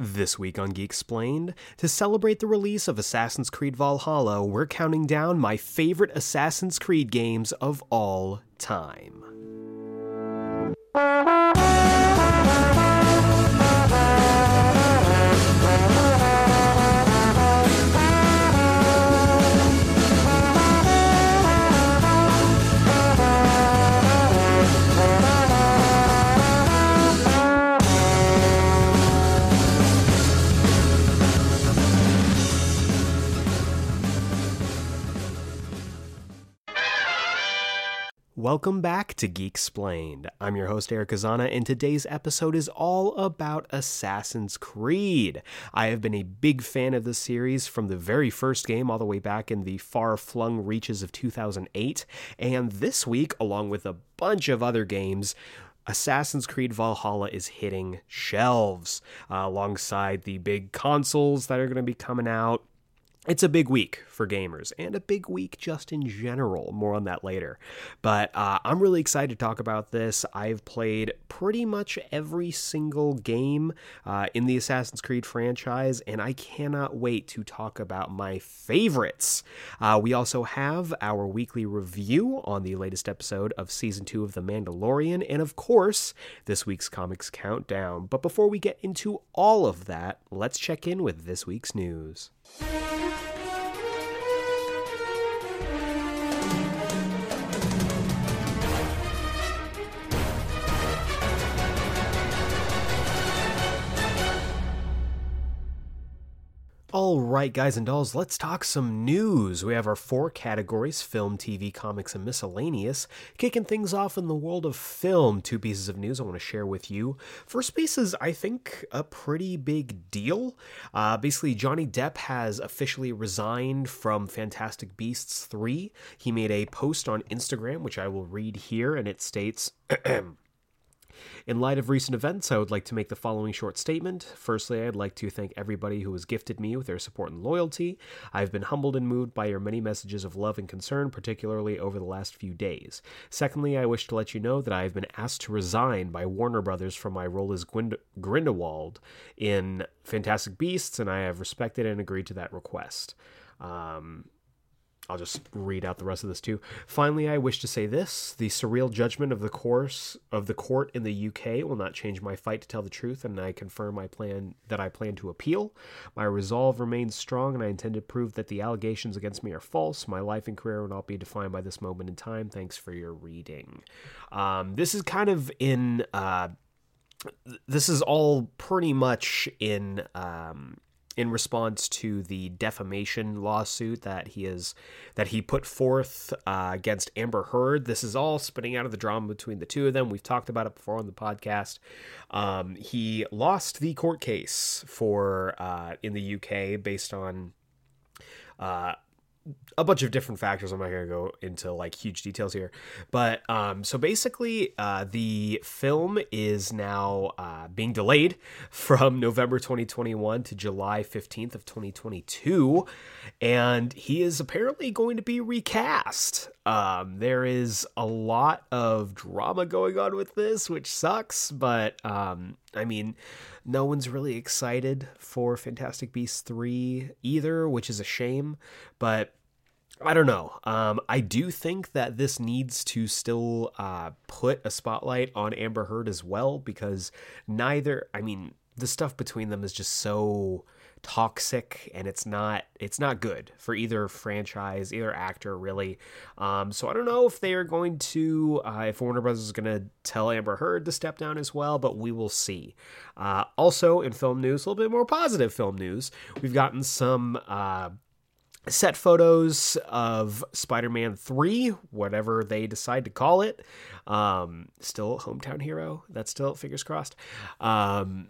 This week on Geeksplained, to celebrate the release of Assassin's Creed Valhalla, we're counting down my favorite Assassin's Creed games of all time. Welcome back to Geeksplained. I'm your host Eric Azana, and today's episode is all about Assassin's Creed. I have been a big fan of this series from the very first game all the way back in the far-flung reaches of 2008, and this week, along with a bunch of other games, Assassin's Creed Valhalla is hitting shelves uh, alongside the big consoles that are going to be coming out it's a big week for gamers and a big week just in general. More on that later. But uh, I'm really excited to talk about this. I've played pretty much every single game uh, in the Assassin's Creed franchise, and I cannot wait to talk about my favorites. Uh, we also have our weekly review on the latest episode of season two of The Mandalorian, and of course, this week's comics countdown. But before we get into all of that, let's check in with this week's news. 何? All right, guys and dolls, let's talk some news. We have our four categories film, TV, comics, and miscellaneous. Kicking things off in the world of film, two pieces of news I want to share with you. First piece is, I think, a pretty big deal. Uh, basically, Johnny Depp has officially resigned from Fantastic Beasts 3. He made a post on Instagram, which I will read here, and it states. In light of recent events, I would like to make the following short statement. Firstly, I'd like to thank everybody who has gifted me with their support and loyalty. I've been humbled and moved by your many messages of love and concern, particularly over the last few days. Secondly, I wish to let you know that I have been asked to resign by Warner Brothers from my role as Gwind- Grindelwald in Fantastic Beasts, and I have respected and agreed to that request. Um, I'll just read out the rest of this too. Finally, I wish to say this: the surreal judgment of the course of the court in the UK will not change my fight to tell the truth, and I confirm my plan that I plan to appeal. My resolve remains strong, and I intend to prove that the allegations against me are false. My life and career will not be defined by this moment in time. Thanks for your reading. Um, this is kind of in. Uh, this is all pretty much in um, in response to the defamation lawsuit that he is that he put forth uh, against Amber Heard. This is all spinning out of the drama between the two of them. We've talked about it before on the podcast. Um, he lost the court case for uh, in the UK based on. Uh, a bunch of different factors. I'm not going to go into like huge details here, but um, so basically, uh, the film is now uh, being delayed from November 2021 to July 15th of 2022, and he is apparently going to be recast. Um, there is a lot of drama going on with this, which sucks, but um, I mean, no one's really excited for Fantastic Beasts 3 either, which is a shame, but I don't know. Um, I do think that this needs to still uh, put a spotlight on Amber Heard as well because neither, I mean, the stuff between them is just so toxic and it's not it's not good for either franchise either actor really. Um, so i don't know if they are going to uh, if warner brothers is going to tell amber heard to step down as well but we will see. Uh, also in film news a little bit more positive film news. We've gotten some uh, set photos of Spider-Man 3, whatever they decide to call it. Um, still hometown hero. That's still fingers crossed. Um,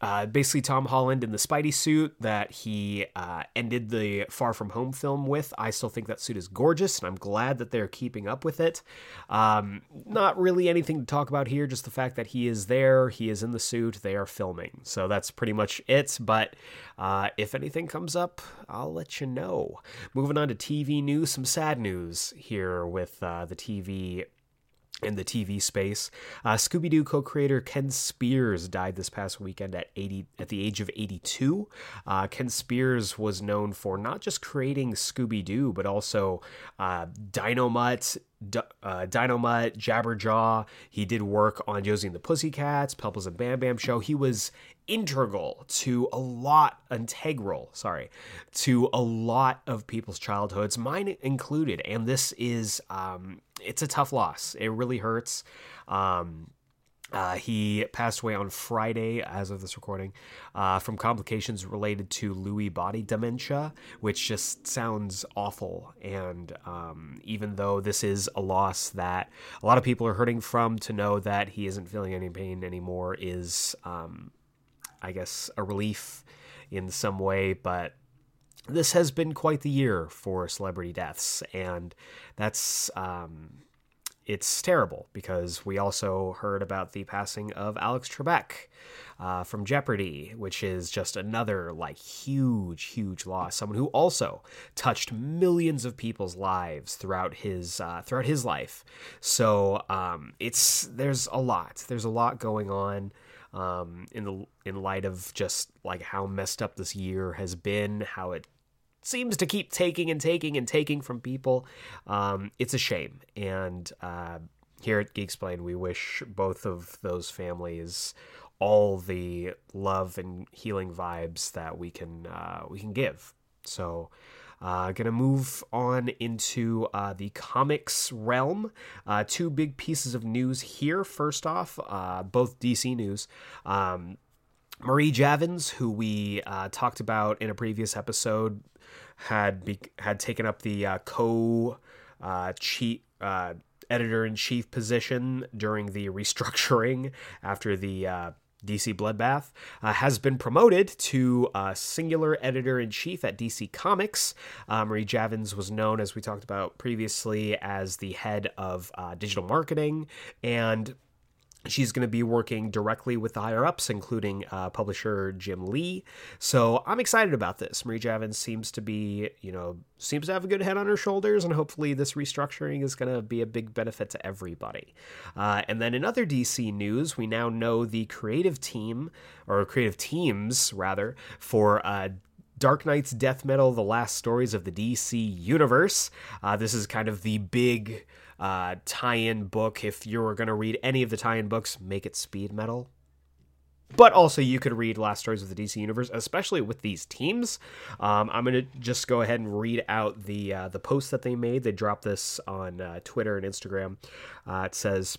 uh, basically, Tom Holland in the Spidey suit that he uh, ended the Far From Home film with. I still think that suit is gorgeous, and I'm glad that they're keeping up with it. Um, not really anything to talk about here, just the fact that he is there, he is in the suit, they are filming. So that's pretty much it. But uh, if anything comes up, I'll let you know. Moving on to TV news, some sad news here with uh, the TV in the TV space. Uh, Scooby Doo co-creator Ken Spears died this past weekend at 80 at the age of 82. Uh, Ken Spears was known for not just creating Scooby Doo, but also uh, Dynomutt, D- uh, Dynomutt, Jabberjaw. He did work on Josie and the Pussycats, Pebbles and Bam Bam Show. He was integral to a lot, integral, sorry, to a lot of people's childhoods, mine included. And this is, um, it's a tough loss. It really hurts. Um, uh, he passed away on Friday, as of this recording, uh, from complications related to Lewy body dementia, which just sounds awful. And um, even though this is a loss that a lot of people are hurting from, to know that he isn't feeling any pain anymore is, um, I guess, a relief in some way. But this has been quite the year for celebrity deaths, and that's. Um, it's terrible because we also heard about the passing of Alex Trebek uh, from Jeopardy, which is just another like huge, huge loss. Someone who also touched millions of people's lives throughout his uh, throughout his life. So um, it's there's a lot. There's a lot going on um, in the in light of just like how messed up this year has been, how it seems to keep taking and taking and taking from people. Um, it's a shame. And uh, here at Geeksplain, we wish both of those families all the love and healing vibes that we can uh, we can give. So. Uh, gonna move on into uh, the comics realm. Uh, two big pieces of news here. First off, uh, both DC news. Um, Marie Javins, who we uh, talked about in a previous episode, had be- had taken up the uh, co uh, chief uh, editor in chief position during the restructuring after the uh, DC Bloodbath, uh, has been promoted to uh, singular editor in chief at DC Comics. Uh, Marie Javins was known, as we talked about previously, as the head of uh, digital marketing and She's going to be working directly with the higher ups, including uh, publisher Jim Lee. So I'm excited about this. Marie Javins seems to be, you know, seems to have a good head on her shoulders, and hopefully this restructuring is going to be a big benefit to everybody. Uh, and then in other DC news, we now know the creative team, or creative teams rather, for uh, Dark Nights Death Metal: The Last Stories of the DC Universe. Uh, this is kind of the big uh, tie-in book. If you're going to read any of the tie-in books, make it speed metal. But also, you could read Last Stories of the DC Universe, especially with these teams. Um, I'm gonna just go ahead and read out the uh, the post that they made. They dropped this on uh, Twitter and Instagram. Uh, it says.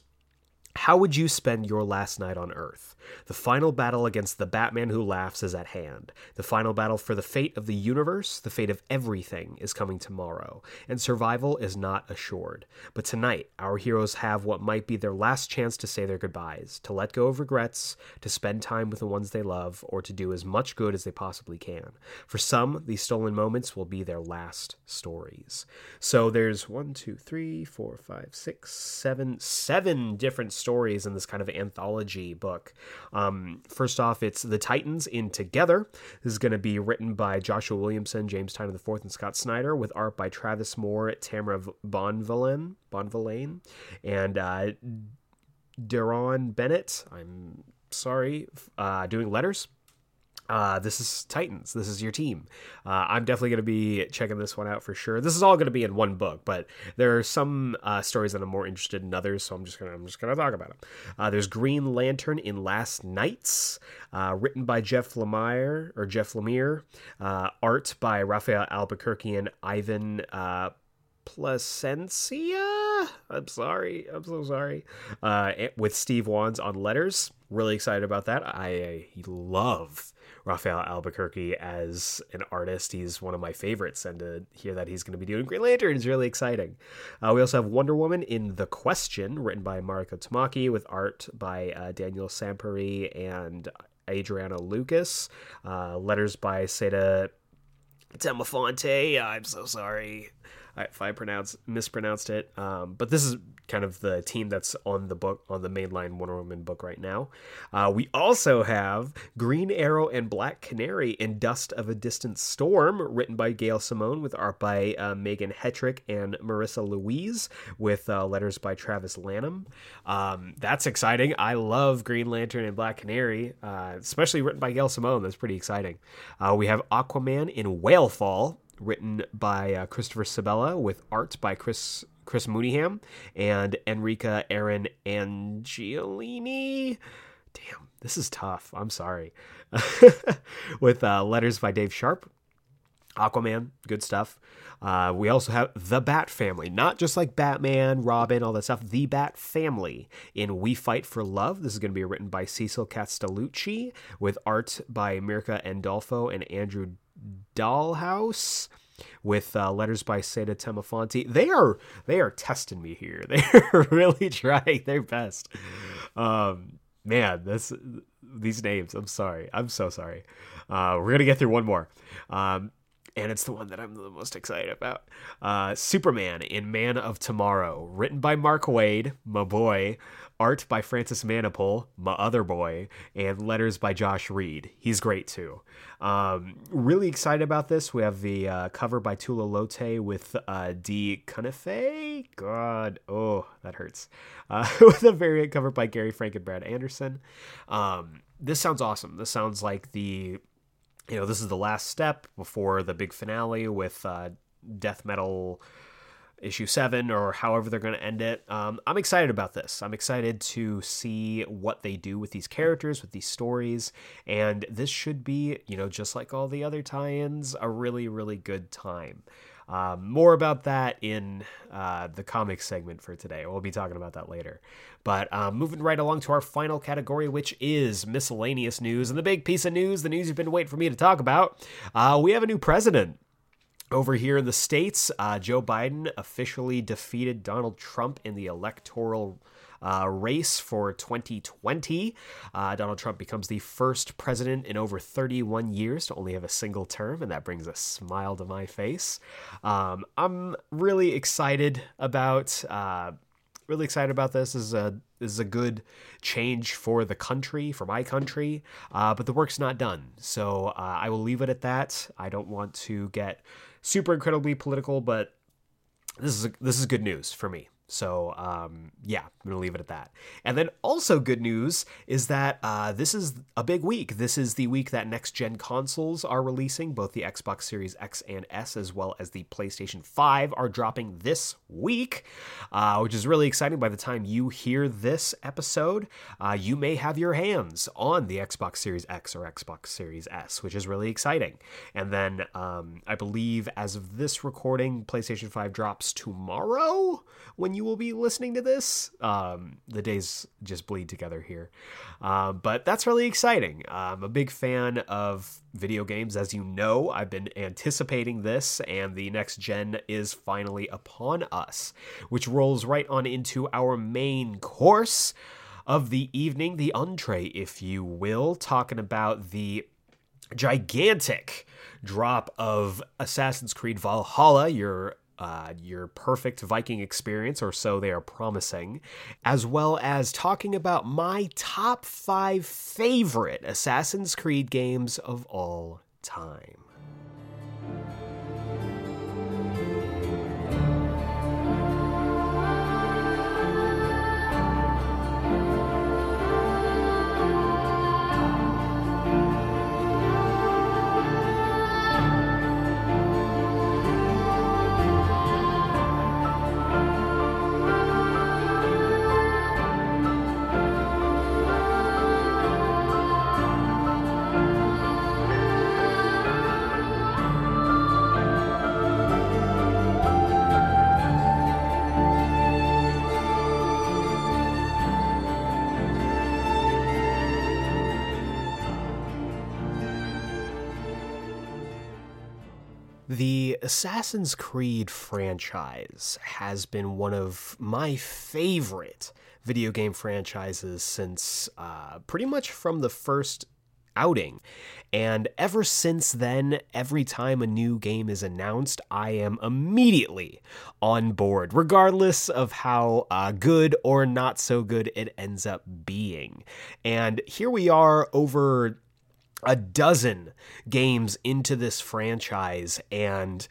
How would you spend your last night on Earth? The final battle against the Batman who laughs is at hand. The final battle for the fate of the universe, the fate of everything, is coming tomorrow, and survival is not assured. But tonight, our heroes have what might be their last chance to say their goodbyes, to let go of regrets, to spend time with the ones they love, or to do as much good as they possibly can. For some, these stolen moments will be their last stories. So there's one, two, three, four, five, six, seven, seven different stories in this kind of anthology book. Um, first off, it's The Titans in Together. This is going to be written by Joshua Williamson, James Tynion IV, and Scott Snyder, with art by Travis Moore, Tamra Bonvillain, Bonvillain and uh, Deron Bennett. I'm sorry, uh, doing letters uh, this is Titans. This is your team. Uh, I'm definitely going to be checking this one out for sure. This is all going to be in one book, but there are some uh, stories that I'm more interested in others, so I'm just gonna I'm just gonna talk about them. Uh, there's Green Lantern in Last Nights, uh, written by Jeff Lemire or Jeff Lemire, uh, art by Rafael Albuquerque and Ivan Plascencia. I'm sorry. I'm so sorry. Uh, with Steve Wands on letters. Really excited about that. I, I love Rafael Albuquerque as an artist. He's one of my favorites, and to hear that he's going to be doing Green Lantern is really exciting. Uh, we also have Wonder Woman in The Question, written by Mariko Tamaki, with art by uh, Daniel Sampere and Adriano Lucas. Uh, letters by Saida Temofonte. I'm so sorry. If I pronounce mispronounced it. Um, but this is kind of the team that's on the book on the mainline Wonder Woman book right now. Uh, we also have Green Arrow and Black Canary in Dust of a Distant Storm, written by Gail Simone with art by uh, Megan Hetrick and Marissa Louise, with uh, letters by Travis Lanham. Um, that's exciting. I love Green Lantern and Black Canary, uh, especially written by Gail Simone. That's pretty exciting. Uh, we have Aquaman in Whalefall, written by uh, Christopher Sebela with art by Chris Chris Mooneyham and Enrica Eren Angiolini. Damn, this is tough. I'm sorry. with uh, letters by Dave Sharpe. Aquaman, good stuff. Uh, we also have the Bat Family, not just like Batman, Robin, all that stuff. The Bat Family in We Fight for Love. This is going to be written by Cecil Castellucci with art by Mirka Andolfo and Andrew Dalhouse with uh, letters by Saida Temofonte. They are they are testing me here. They're really trying their best. Um, man, this these names. I'm sorry. I'm so sorry. Uh, we're gonna get through one more. Um, and it's the one that I'm the most excited about. Uh, Superman in Man of Tomorrow, written by Mark Waid, my boy, art by Francis Manapul, my other boy, and letters by Josh Reed. He's great too. Um, really excited about this. We have the uh, cover by Tula Lotay with uh, Dee Cunniffe. God, oh, that hurts. Uh, with a variant cover by Gary Frank and Brad Anderson. Um, this sounds awesome. This sounds like the you know, this is the last step before the big finale with uh, death metal issue seven or however they're going to end it. Um, I'm excited about this. I'm excited to see what they do with these characters, with these stories, and this should be, you know, just like all the other tie-ins, a really, really good time. Um, more about that in uh, the comics segment for today. We'll be talking about that later. But um, moving right along to our final category, which is miscellaneous news. And the big piece of news, the news you've been waiting for me to talk about, uh, we have a new president. Over here in the States, uh, Joe Biden officially defeated Donald Trump in the electoral uh, race for 2020. Uh, Donald Trump becomes the first president in over 31 years to only have a single term, and that brings a smile to my face. Um, I'm really excited about. Uh, really excited about this. This is a this is a good change for the country, for my country. Uh, but the work's not done, so uh, I will leave it at that. I don't want to get super incredibly political, but this is this is good news for me. So, um, yeah, I'm to leave it at that. And then also good news is that uh, this is a big week. This is the week that next gen consoles are releasing. Both the Xbox Series X and S, as well as the PlayStation 5, are dropping this week, uh, which is really exciting. By the time you hear this episode, uh, you may have your hands on the Xbox Series X or Xbox Series S, which is really exciting. And then um, I believe as of this recording, PlayStation 5 drops tomorrow when you will be listening to this. Um, the days just bleed together here. Uh, but that's really exciting. I'm a big fan of video games. As you know, I've been anticipating this, and the next gen is finally upon us, which rolls right on into our main course of the evening, the entree, if you will, talking about the gigantic drop of Assassin's Creed Valhalla, your uh, your perfect Viking experience, or so they are promising, as well as talking about my top five favorite Assassin's Creed games of all time. Assassin's Creed franchise has been one of my favorite video game franchises since uh, pretty much from the first outing. And ever since then, every time a new game is announced, I am immediately on board, regardless of how uh, good or not so good it ends up being. And here we are over a dozen games into this franchise, and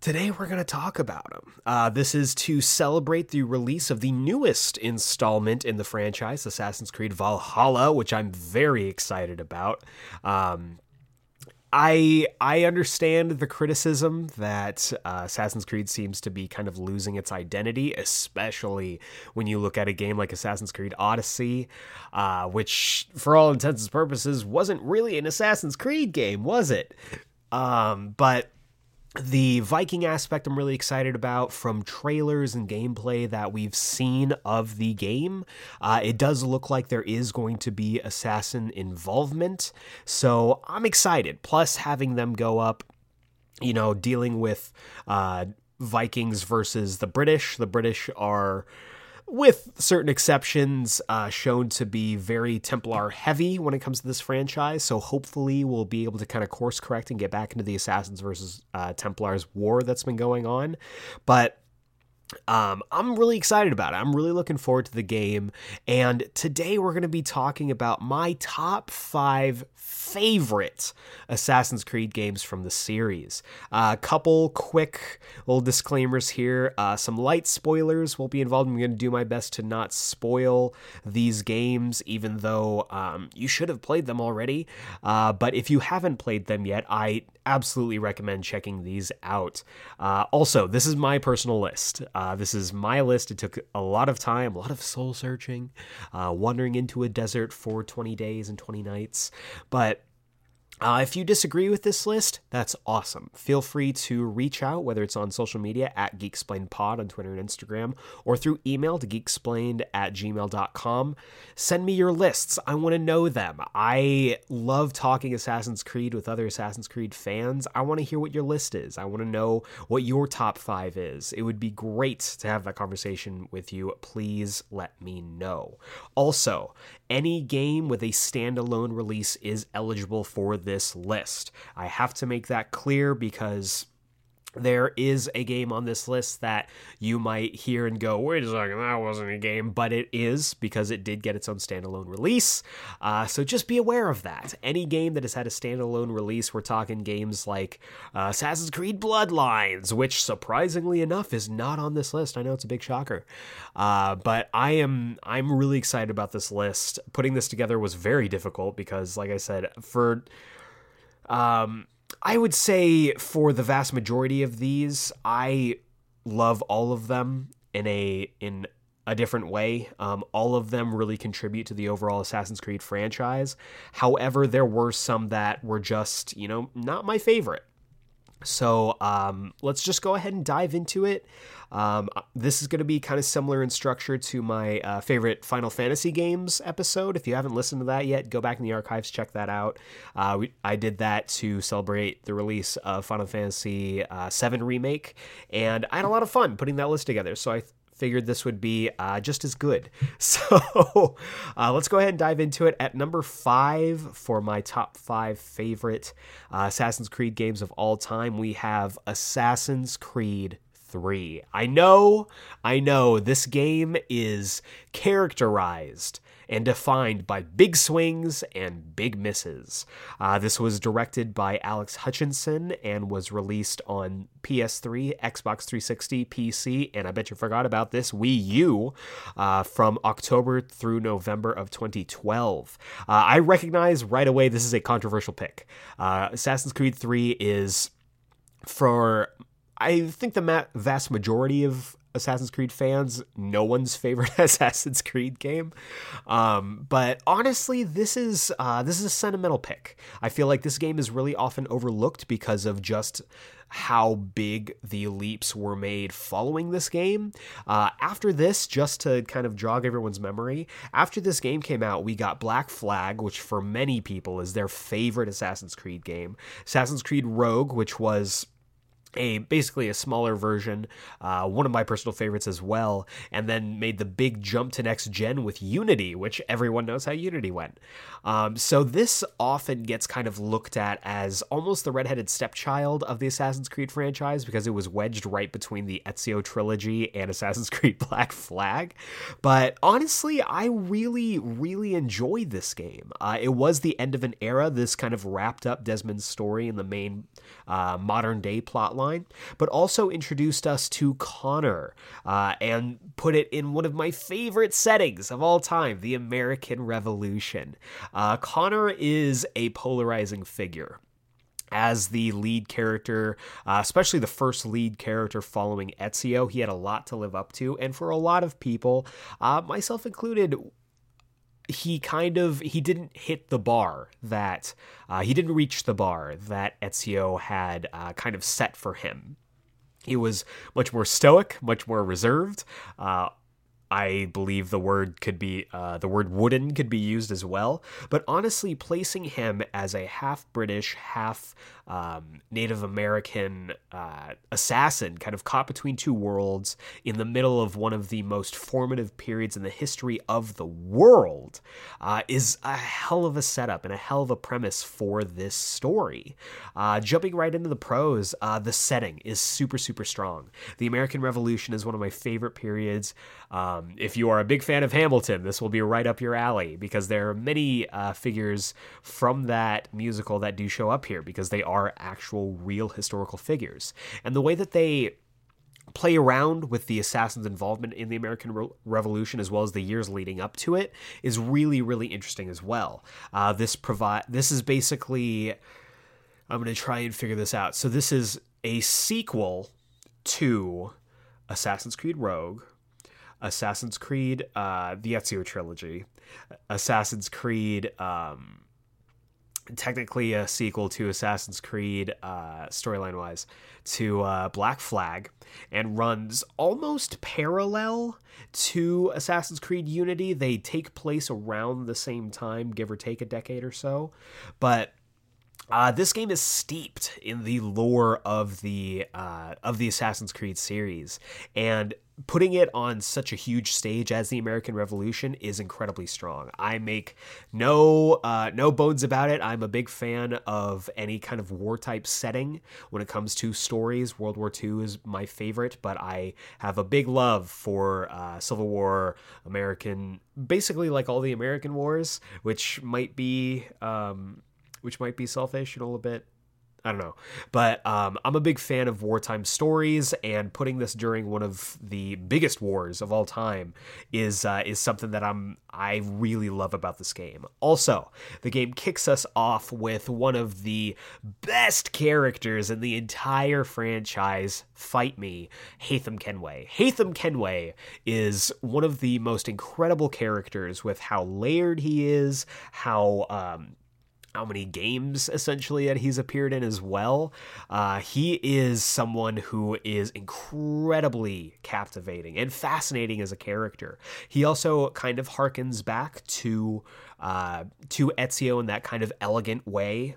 Today, we're going to talk about them. Uh, this is to celebrate the release of the newest installment in the franchise, Assassin's Creed Valhalla, which I'm very excited about. Um, I I understand the criticism that uh, Assassin's Creed seems to be kind of losing its identity, especially when you look at a game like Assassin's Creed Odyssey, uh, which, for all intents and purposes, wasn't really an Assassin's Creed game, was it? Um, but the Viking aspect I'm really excited about from trailers and gameplay that we've seen of the game. Uh, it does look like there is going to be assassin involvement, so I'm excited. Plus, having them go up, you know, dealing with uh, Vikings versus the British. The British are with certain exceptions, uh, shown to be very Templar heavy when it comes to this franchise. So hopefully, we'll be able to kind of course correct and get back into the Assassins versus uh, Templars war that's been going on. But um, I'm really excited about it. I'm really looking forward to the game. And today we're going to be talking about my top five favorite Assassin's Creed games from the series. A uh, couple quick little disclaimers here. Uh, some light spoilers will be involved. I'm going to do my best to not spoil these games, even though um, you should have played them already. Uh, but if you haven't played them yet, I absolutely recommend checking these out. Uh, also, this is my personal list. Uh, this is my list. It took a lot of time, a lot of soul searching, uh, wandering into a desert for 20 days and 20 nights. But uh, if you disagree with this list, that's awesome. Feel free to reach out, whether it's on social media at GeekSplainedPod on Twitter and Instagram, or through email to geeksplained at gmail.com. Send me your lists. I want to know them. I love talking Assassin's Creed with other Assassin's Creed fans. I want to hear what your list is. I want to know what your top five is. It would be great to have that conversation with you. Please let me know. Also, any game with a standalone release is eligible for this list. I have to make that clear because there is a game on this list that you might hear and go, wait a second, that wasn't a game, but it is because it did get its own standalone release. Uh, so just be aware of that. Any game that has had a standalone release, we're talking games like uh, Assassin's Creed Bloodlines, which surprisingly enough is not on this list. I know it's a big shocker, uh, but I am I'm really excited about this list. Putting this together was very difficult because, like I said, for um I would say for the vast majority of these, I love all of them in a in a different way. Um, all of them really contribute to the overall Assassin's Creed franchise. However, there were some that were just, you know, not my favorite. So um, let's just go ahead and dive into it. Um, this is going to be kind of similar in structure to my uh, favorite Final Fantasy games episode. If you haven't listened to that yet, go back in the archives, check that out. Uh, we, I did that to celebrate the release of Final Fantasy uh, VII Remake, and I had a lot of fun putting that list together. So I figured this would be uh, just as good. So uh, let's go ahead and dive into it. At number five for my top five favorite uh, Assassin's Creed games of all time, we have Assassin's Creed 3. I know, I know, this game is characterized and defined by big swings and big misses. Uh, this was directed by Alex Hutchinson and was released on PS3, Xbox 360, PC, and I bet you forgot about this, Wii U, uh, from October through November of 2012. Uh, I recognize right away this is a controversial pick. Uh, Assassin's Creed 3 is for I think the vast majority of Assassin's Creed fans, no one's favorite Assassin's Creed game. Um, but honestly, this is uh, this is a sentimental pick. I feel like this game is really often overlooked because of just how big the leaps were made following this game. Uh, after this, just to kind of jog everyone's memory, after this game came out, we got Black Flag, which for many people is their favorite Assassin's Creed game. Assassin's Creed Rogue, which was a basically a smaller version, uh, one of my personal favorites as well, and then made the big jump to next gen with Unity, which everyone knows how Unity went. Um, so this often gets kind of looked at as almost the redheaded stepchild of the Assassin's Creed franchise because it was wedged right between the Ezio trilogy and Assassin's Creed Black Flag. But honestly, I really, really enjoyed this game. Uh, it was the end of an era. This kind of wrapped up Desmond's story in the main uh, modern day but also introduced us to Connor uh, and put it in one of my favorite settings of all time the American Revolution. Uh, Connor is a polarizing figure as the lead character, uh, especially the first lead character following Ezio. He had a lot to live up to, and for a lot of people, uh, myself included, he kind of he didn't hit the bar that uh, he didn't reach the bar that Ezio had uh, kind of set for him. He was much more stoic, much more reserved. Uh, I believe the word could be uh, the word wooden could be used as well. But honestly, placing him as a half British, half um, Native American uh, assassin, kind of caught between two worlds in the middle of one of the most formative periods in the history of the world, uh, is a hell of a setup and a hell of a premise for this story. Uh, jumping right into the pros, uh, the setting is super super strong. The American Revolution is one of my favorite periods. Um, if you are a big fan of Hamilton, this will be right up your alley because there are many uh, figures from that musical that do show up here because they are actual real historical figures. And the way that they play around with the assassins' involvement in the American Re- Revolution as well as the years leading up to it is really, really interesting as well. Uh, this provide this is basically I'm going to try and figure this out. So this is a sequel to Assassin's Creed Rogue, Assassin's Creed, uh, the Ezio trilogy, Assassin's Creed, um, technically a sequel to Assassin's Creed, uh, storyline wise, to uh, Black Flag, and runs almost parallel to Assassin's Creed Unity. They take place around the same time, give or take a decade or so, but uh, this game is steeped in the lore of the uh, of the Assassin's Creed series, and putting it on such a huge stage as the American Revolution is incredibly strong. I make no uh, no bones about it. I'm a big fan of any kind of war type setting when it comes to stories. World War II is my favorite, but I have a big love for uh, Civil War, American, basically like all the American wars, which might be um, which might be selfish and a little bit I don't know. But um, I'm a big fan of wartime stories, and putting this during one of the biggest wars of all time is uh, is something that I'm I really love about this game. Also, the game kicks us off with one of the best characters in the entire franchise. Fight me, Haytham Kenway. Haytham Kenway is one of the most incredible characters with how layered he is, how um, how many games essentially that he's appeared in as well. Uh, he is someone who is incredibly captivating and fascinating as a character. He also kind of harkens back to uh, to Ezio in that kind of elegant way.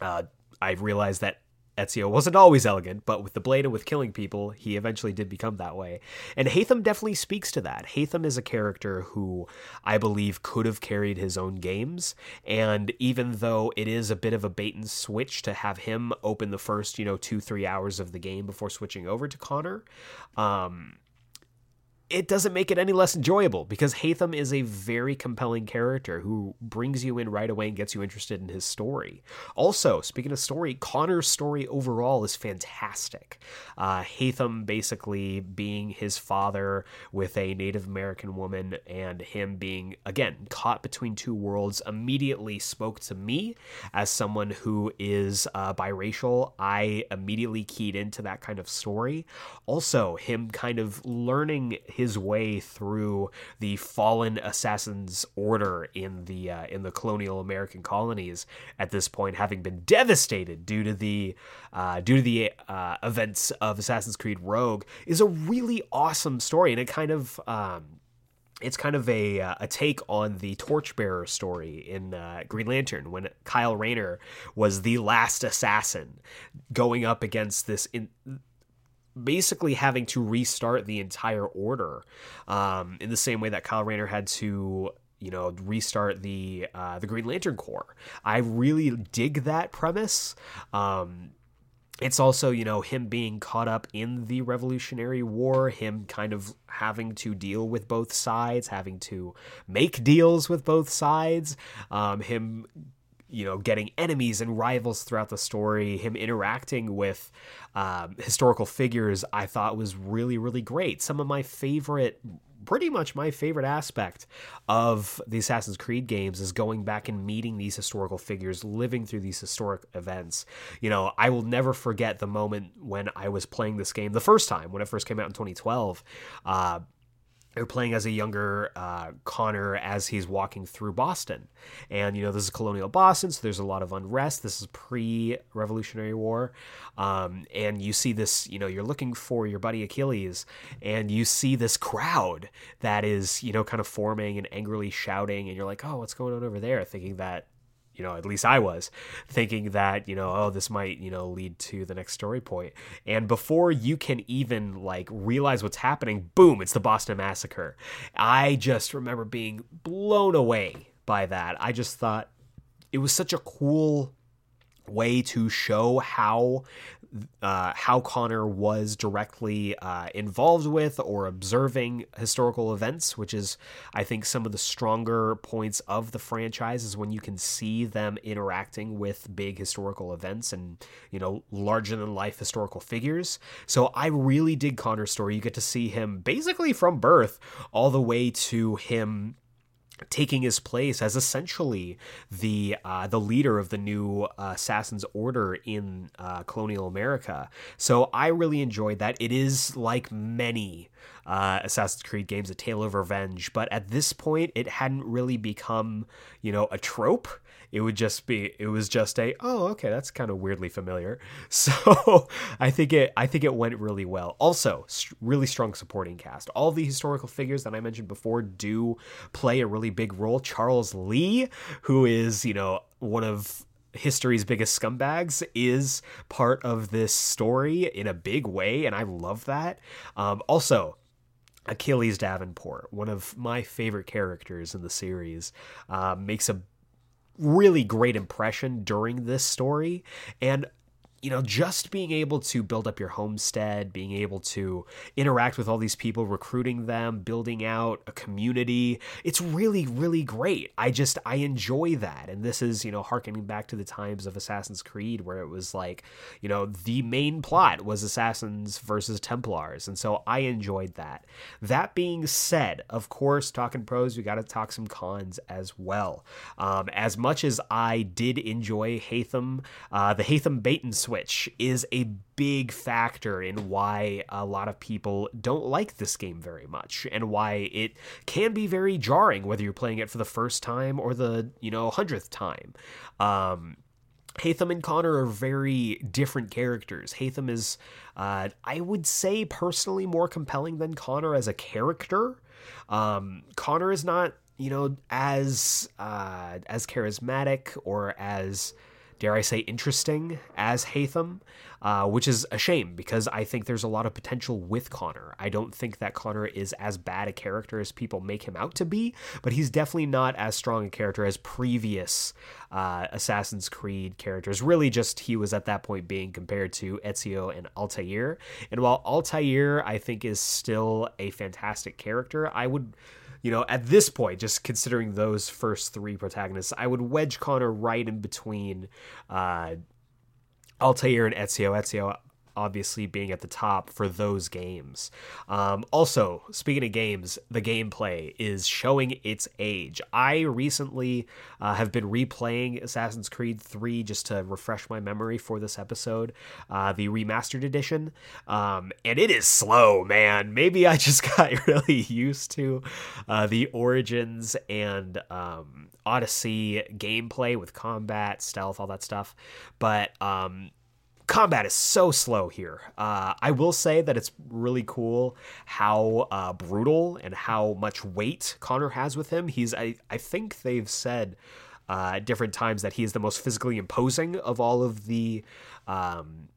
Uh, I realized that Ezio wasn't always elegant, but with the blade and with killing people, he eventually did become that way. And Haytham definitely speaks to that. Haytham is a character who I believe could have carried his own games, and even though it is a bit of a bait and switch to have him open the first, you know, two, three hours of the game before switching over to Connor, um, it doesn't make it any less enjoyable because Haytham is a very compelling character who brings you in right away and gets you interested in his story. Also, speaking of story, Connor's story overall is fantastic. Uh, Haytham basically being his father with a Native American woman and him being, again, caught between two worlds immediately spoke to me as someone who is uh, biracial. I immediately keyed into that kind of story. Also, him kind of learning his way through the fallen assassins order in the uh, in the colonial American colonies at this point, having been devastated due to the uh, due to the uh, events of Assassin's Creed Rogue, is a really awesome story, and it kind of um, it's kind of a uh, a take on the torchbearer story in uh, Green Lantern when Kyle Rayner was the last assassin going up against this in basically having to restart the entire order um, in the same way that Kyle Rayner had to you know restart the uh, the Green Lantern Corps. I really dig that premise. Um, it's also you know him being caught up in the revolutionary war him kind of having to deal with both sides having to make deals with both sides um, him you know getting enemies and rivals throughout the story him interacting with um, historical figures i thought was really really great some of my favorite pretty much my favorite aspect of the Assassin's Creed games is going back and meeting these historical figures, living through these historic events. You know, I will never forget the moment when I was playing this game the first time, when it first came out in 2012. Uh, they're playing as a younger uh, Connor as he's walking through Boston. And, you know, this is colonial Boston, so there's a lot of unrest. This is pre Revolutionary War. Um, and you see this, you know, you're looking for your buddy Achilles, and you see this crowd that is, you know, kind of forming and angrily shouting. And you're like, oh, what's going on over there? Thinking that you know, at least I was thinking that, you know, oh, this might, you know, lead to the next story point. And before you can even like realize what's happening, boom, it's the Boston Massacre. I just remember being blown away by that. I just thought it was such a cool way to show how uh, how Connor was directly uh, involved with or observing historical events, which is, I think, some of the stronger points of the franchise is when you can see them interacting with big historical events and, you know, larger than life historical figures. So I really dig Connor's story. You get to see him basically from birth all the way to him taking his place as essentially the uh, the leader of the new uh, Assassin's Order in uh, colonial America. So I really enjoyed that. It is like many uh, Assassin's Creed games, a tale of revenge, but at this point, it hadn't really become you know a trope it would just be it was just a oh okay that's kind of weirdly familiar. So i think it i think it went really well. Also really strong supporting cast. All the historical figures that i mentioned before do play a really big role. Charles lee who is you know one of history's biggest scumbags is part of this story in a big way and i love that. Um, also Achilles Davenport, one of my favorite characters in the series, uh, makes a really great impression during this story and you know, just being able to build up your homestead, being able to interact with all these people, recruiting them, building out a community, it's really, really great. I just, I enjoy that. And this is, you know, harkening back to the times of Assassin's Creed where it was like, you know, the main plot was Assassins versus Templars. And so I enjoyed that. That being said, of course, talking pros, we got to talk some cons as well. Um, as much as I did enjoy Haytham, uh, the Haytham bait and switch Switch is a big factor in why a lot of people don't like this game very much and why it can be very jarring whether you're playing it for the first time or the, you know, hundredth time. Um, Haytham and Connor are very different characters. Haytham is, uh, I would say, personally more compelling than Connor as a character. Um, Connor is not, you know, as uh, as charismatic or as dare I say, interesting as Haytham, uh, which is a shame because I think there's a lot of potential with Connor. I don't think that Connor is as bad a character as people make him out to be, but he's definitely not as strong a character as previous uh, Assassin's Creed characters. Really, just he was at that point being compared to Ezio and Altair. And while Altair, I think, is still a fantastic character, I would you know, at this point, just considering those first three protagonists, I would wedge Connor right in between uh, Altair and Ezio. Ezio obviously being at the top for those games. Um, also, speaking of games, the gameplay is showing its age. I recently uh, have been replaying Assassin's Creed 3 just to refresh my memory for this episode, uh, the remastered edition, um, and it is slow, man. Maybe I just got really used to uh, the Origins and um, Odyssey gameplay with combat, stealth, all that stuff, but um, combat is so slow here. Uh, I will say that it's really cool how uh, brutal and how much weight Connor has with him. He's I I think they've said uh, at different times that he is the most physically imposing of all of the um,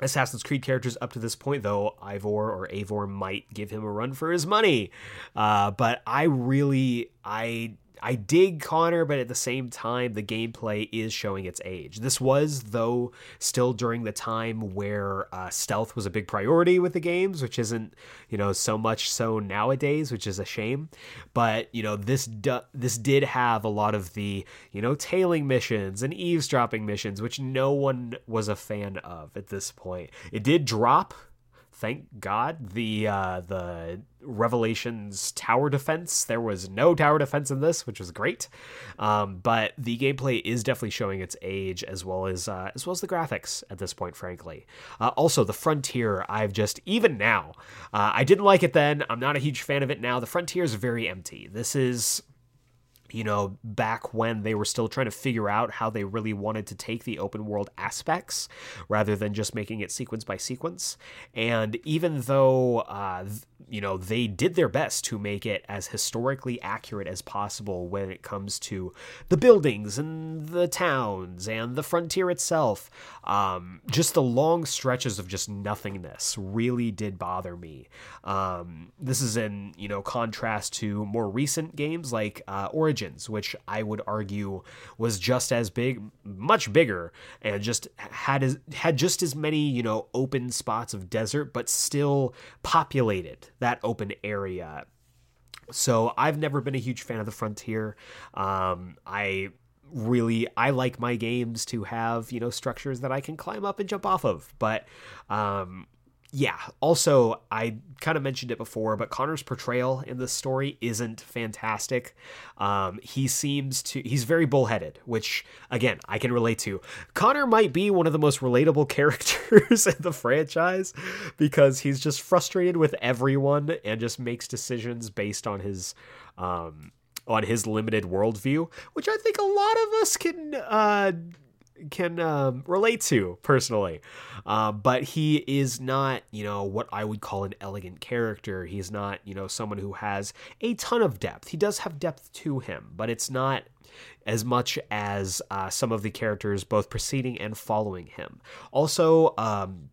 Assassin's Creed characters up to this point, though Ivor or Avor might give him a run for his money. Uh, but I really, I I dig Connor, but at the same time, the gameplay is showing its age. This was, though, still during the time where uh, stealth was a big priority with the games, which isn't, you know, so much so nowadays, which is a shame. But you know, this du- this did have a lot of the, you know, tailing missions and eavesdropping missions, which no one was a fan of at this point. It did drop thank God the uh, the Revelations tower defense. There was no tower defense in this, which was great. Um, but the gameplay is definitely showing its age as well as uh, as well as the graphics at this point. Frankly, uh, also the Frontier. I've just even now, uh, I didn't like it then. I'm not a huge fan of it now. The Frontier is very empty. This is you know, back when they were still trying to figure out how they really wanted to take the open world aspects rather than just making it sequence by sequence. And even though, uh, you know, they did their best to make it as historically accurate as possible when it comes to the buildings and the towns and the frontier itself, um, just the long stretches of just nothingness really did bother me. Um, this is in, you know, contrast to more recent games like uh, Origin Which I would argue was just as big, much bigger, and just had as, had just as many you know open spots of desert, but still populated that open area. So I've never been a huge fan of the Frontier. Um, I really I like my games to have you know structures that I can climb up and jump off of, but um, yeah, also, I kind of mentioned it before, but Connor's portrayal in this story isn't fantastic. Um, he seems to, he's very bullheaded, which, again, I can relate to. Connor might be one of the most relatable characters in the franchise because he's just frustrated with everyone and just makes decisions based on his, um, on his limited worldview, which I think a lot of us can, uh, can um, relate to personally. Uh, but he is not, you know, what I would call an elegant character. He's not, you know, someone who has a ton of depth. He does have depth to him, but it's not as much as uh, some of the characters both preceding and following him. Also, um,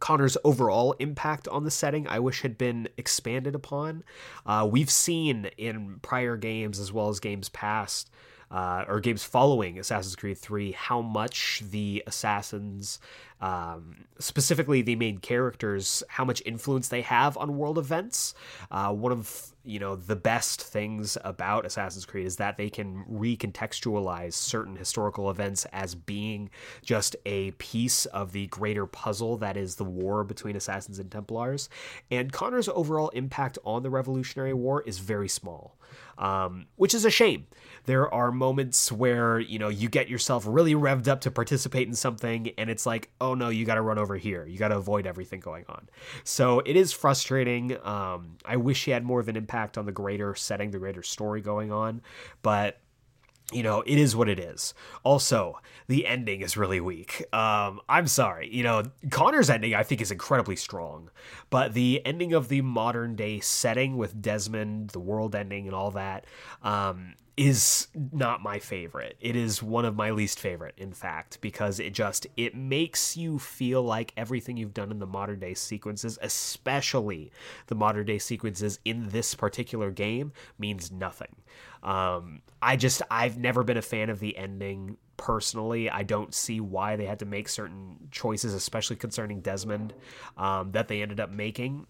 Connor's overall impact on the setting, I wish had been expanded upon. Uh, we've seen in prior games as well as games past uh, or games following Assassin's Creed 3 how much the assassins, um, specifically the main characters, how much influence they have on world events. Uh, one of you know the best things about Assassin's Creed is that they can recontextualize certain historical events as being just a piece of the greater puzzle that is the war between assassins and Templars. And Connor's overall impact on the Revolutionary War is very small um, which is a shame. There are moments where you know you get yourself really revved up to participate in something, and it's like, oh no, you got to run over here. You got to avoid everything going on. So it is frustrating. Um, I wish he had more of an impact on the greater setting, the greater story going on, but you know, it is what it is. Also, the ending is really weak. Um, I'm sorry. You know, Connor's ending I think is incredibly strong, but the ending of the modern day setting with Desmond, the world ending, and all that, um, is not my favorite. It is one of my least favorite, in fact, because it just it makes you feel like everything you've done in the modern day sequences, especially the modern day sequences in this particular game, means nothing. Um, I just I've never been a fan of the ending personally. I don't see why they had to make certain choices, especially concerning Desmond, um, that they ended up making.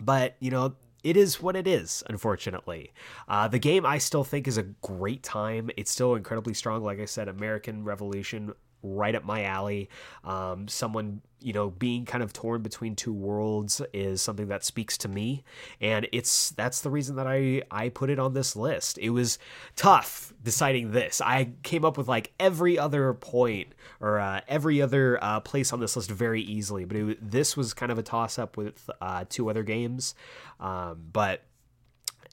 But you know, it is what it is, unfortunately. Uh, the game I still think is a great time. It's still incredibly strong. Like I said, American Revolution right up my alley. Um, someone, you know, being kind of torn between two worlds is something that speaks to me, and it's that's the reason that I I put it on this list. It was tough deciding this. I came up with like every other point or uh, every other uh, place on this list very easily, but it, this was kind of a toss up with uh, two other games, um, but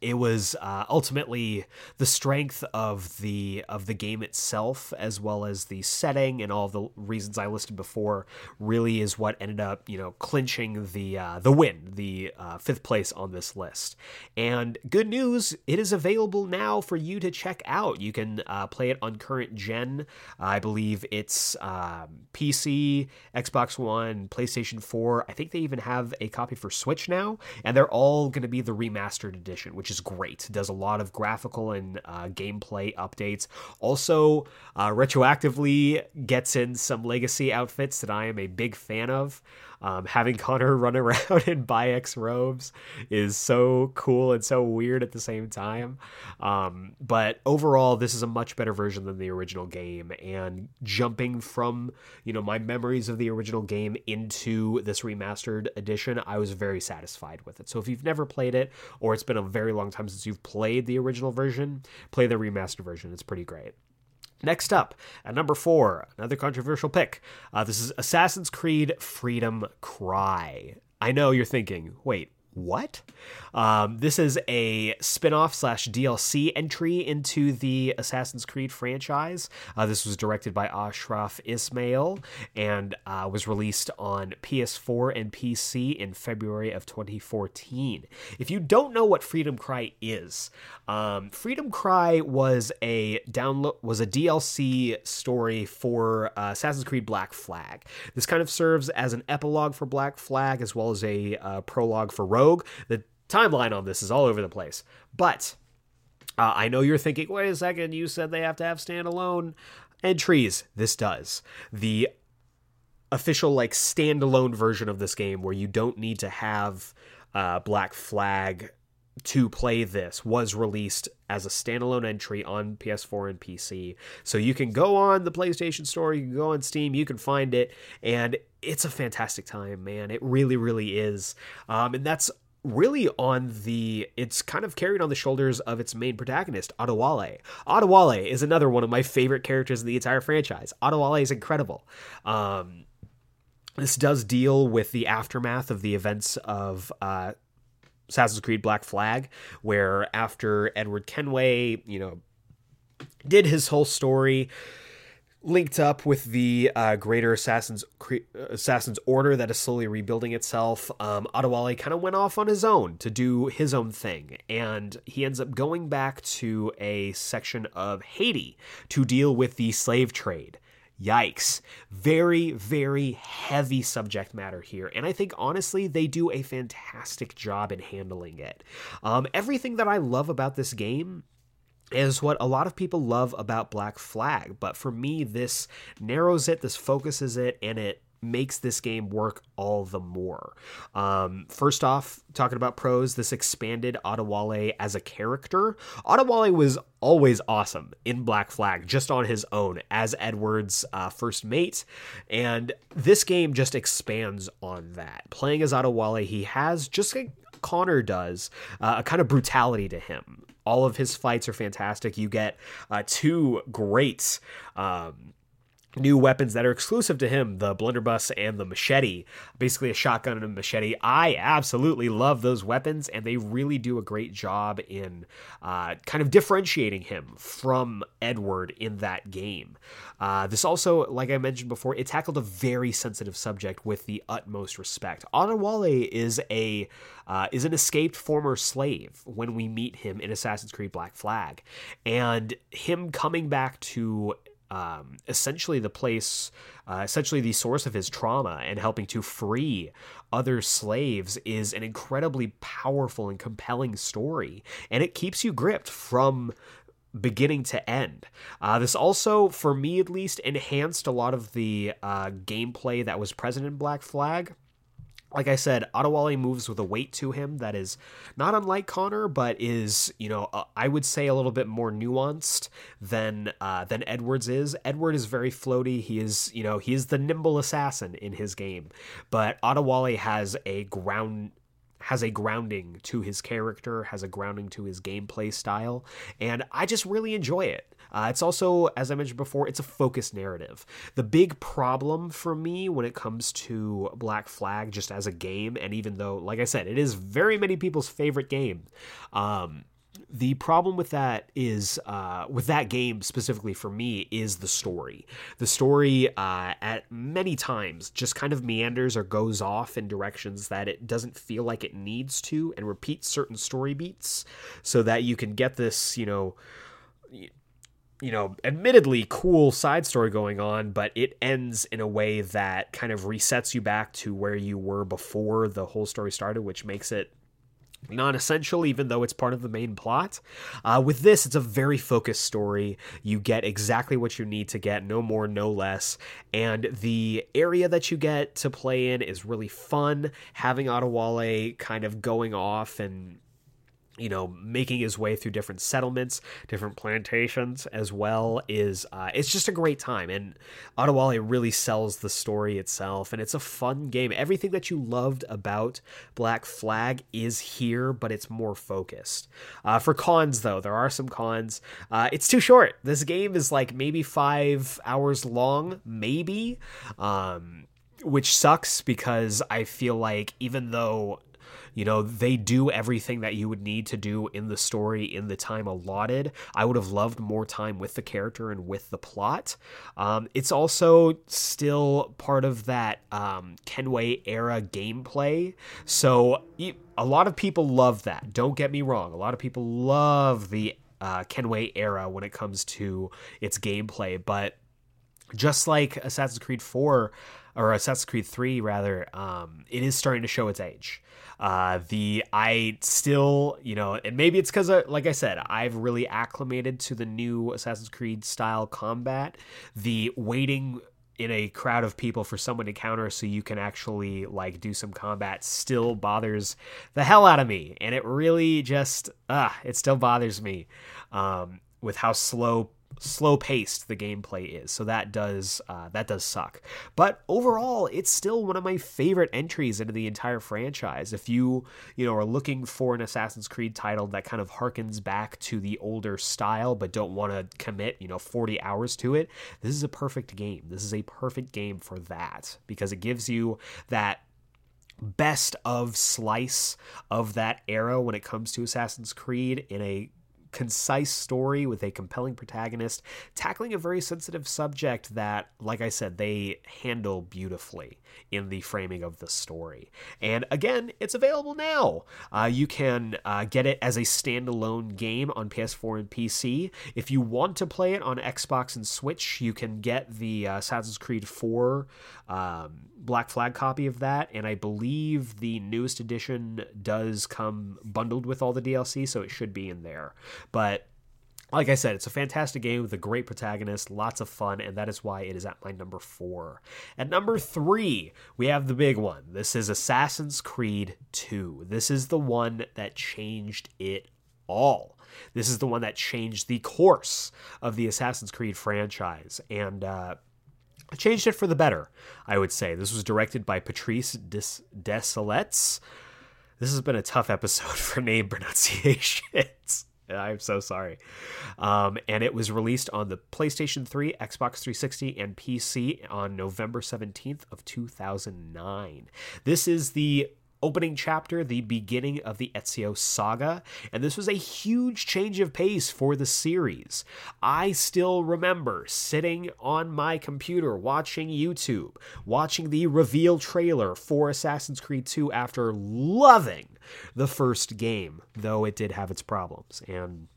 it was uh, ultimately the strength of the of the game itself, as well as the setting and all the reasons I listed before, really is what ended up you know clinching the uh, the win, the uh, fifth place on this list. And good news, it is available now for you to check out. You can uh, play it on current gen. I believe it's um, PC, Xbox One, PlayStation 4. I think they even have a copy for Switch now, and they're all going to be the remastered edition, which is great. Does a lot of graphical and uh, gameplay updates. Also, uh, retroactively gets in some legacy outfits that I am a big fan of. Um, having Connor run around in Bayek's robes is so cool and so weird at the same time. Um, but overall, this is a much better version than the original game. And jumping from you know my memories of the original game into this remastered edition, I was very satisfied with it. So if you've never played it, or it's been a very long time since you've played the original version, play the remastered version. It's pretty great. Next up, at number four, another controversial pick. Uh, this is Assassin's Creed Freedom Cry. I know you're thinking, wait, what? Um, this is a spin-off slash DLC entry into the Assassin's Creed franchise. Uh, this was directed by Ashraf Ismail and uh, was released on PS4 and PC in February of 2014. If you don't know what Freedom Cry is, um, Freedom Cry was a download was a DLC story for uh, Assassin's Creed Black Flag. This kind of serves as an epilogue for Black Flag as well as a uh, prologue for Rogue. The timeline on this is all over the place, but uh, I know you're thinking, wait a second, you said they have to have standalone entries. This does. The official, like, standalone version of this game where you don't need to have uh, Black Flag to play this was released as a standalone entry on PS4 and PC. So you can go on the PlayStation Store, you can go on Steam, you can find it, and it's a fantastic time, man. It really, really is. Um, and that's really on the it's kind of carried on the shoulders of its main protagonist Adewale. Adewale is another one of my favorite characters in the entire franchise. Adewale is incredible. Um, this does deal with the aftermath of the events of uh, Assassin's Creed Black Flag, where after Edward Kenway, you know, did his whole story, linked up with the uh, greater Assassin's Assassin's Order that is slowly rebuilding itself. Um, Adewale kind of went off on his own to do his own thing, and he ends up going back to a section of Haiti to deal with the slave trade. Yikes. Very, very heavy subject matter here. And I think honestly, they do a fantastic job in handling it. Um, everything that I love about this game is what a lot of people love about Black Flag. But for me, this narrows it, this focuses it, and it makes this game work all the more. Um, first off, talking about pros, this expanded Adewale as a character. Adewale was always awesome in Black Flag, just on his own as Edward's uh, first mate, and this game just expands on that. Playing as Adewale, he has just like Connor does uh, a kind of brutality to him. All of his fights are fantastic. You get uh, two great. Um, new weapons that are exclusive to him the blunderbuss and the machete. Basically a shotgun and a machete. I absolutely love those weapons and they really do a great job in uh, kind of differentiating him from edward in that game. Uh, this also like i mentioned before it tackled a very sensitive subject with the utmost respect. Adewale is a uh, is an escaped former slave when we meet him in assassin's creed black flag. And him coming back to um, essentially the place, uh, essentially the source of his trauma, and helping to free other slaves is an incredibly powerful and compelling story, and it keeps you gripped from beginning to end. Uh, this also, for me at least, enhanced a lot of the uh, gameplay that was present in Black Flag like I said, Adewale moves with a weight to him that is not unlike Connor, but is you know uh, I would say a little bit more nuanced than uh, than Edwards is. Edward is very floaty. He is you know he is the nimble assassin in his game, but Adewale has a ground has a grounding to his character, has a grounding to his gameplay style, and I just really enjoy it. Uh, it's also, as I mentioned before, it's a focused narrative. The big problem for me when it comes to Black Flag, just as a game, and even though, like I said, it is very many people's favorite game, um, the problem with that is uh, with that game specifically for me is the story. The story uh, at many times just kind of meanders or goes off in directions that it doesn't feel like it needs to, and repeats certain story beats so that you can get this, you know you know, admittedly cool side story going on, but it ends in a way that kind of resets you back to where you were before the whole story started, which makes it non essential, even though it's part of the main plot. Uh, with this, it's a very focused story. You get exactly what you need to get, no more, no less. And the area that you get to play in is really fun. Having Adewale kind of going off and you know, making his way through different settlements, different plantations as well is uh, it's just a great time. And Adewale really sells the story itself, and it's a fun game. Everything that you loved about Black Flag is here, but it's more focused. Uh, for cons, though, there are some cons. Uh, it's too short. This game is like maybe five hours long, maybe. Um, which sucks because I feel like even though you know, they do everything that you would need to do in the story in the time allotted. I would have loved more time with the character and with the plot. Um, it's also still part of that um, Kenway era gameplay. So a lot of people love that. Don't get me wrong. A lot of people love the uh, Kenway era when it comes to its gameplay, but just like Assassin's Creed 4 or Assassin's Creed 3 rather, um, it is starting to show its age. Uh, the I still, you know, and maybe it's because, like I said, I've really acclimated to the new Assassin's Creed style combat. The waiting in a crowd of people for someone to counter so you can actually like do some combat still bothers the hell out of me and it really just ah it still bothers me um, with how slow slow paced the gameplay is. So that does uh, that does suck. But overall it's still one of my favorite entries into the entire franchise. If you you know are looking for an assassin's creed title that kind of harkens back to the older style but don't want to commit you know 40 hours to it this is a perfect game. This is a perfect game for that because it gives you that best of slice of that era when it comes to Assassin's Creed in a concise story with a compelling protagonist, tackling a very sensitive subject that, like I said, they handle beautifully in the framing of the story. And again, it's available now. Uh, you can uh, get it as a standalone game on PS4 and PC. If you want to play it on Xbox and Switch, you can get the uh, Assassin's Creed 4 um, Black Flag copy of that, and I believe the newest edition does come bundled with all the DLC, so it should be in there. But like I said, it's a fantastic game with a great protagonist, lots of fun, and that is why it is at my number four. At number three, we have the big one. This is Assassin's Creed 2. This is the one that changed it all. This is the one that changed the course of the Assassin's Creed franchise. And, uh, changed it for the better, I would say. This was directed by Patrice Des-. This has been a tough episode for name pronunciations. I'm so sorry. Um, and it was released on the PlayStation 3, Xbox 360, and PC on November 17th of 2009. This is the opening chapter, the beginning of the Ezio saga, and this was a huge change of pace for the series. I still remember sitting on my computer watching YouTube, watching the reveal trailer for Assassin's Creed 2 after loving the first game, though it did have its problems, and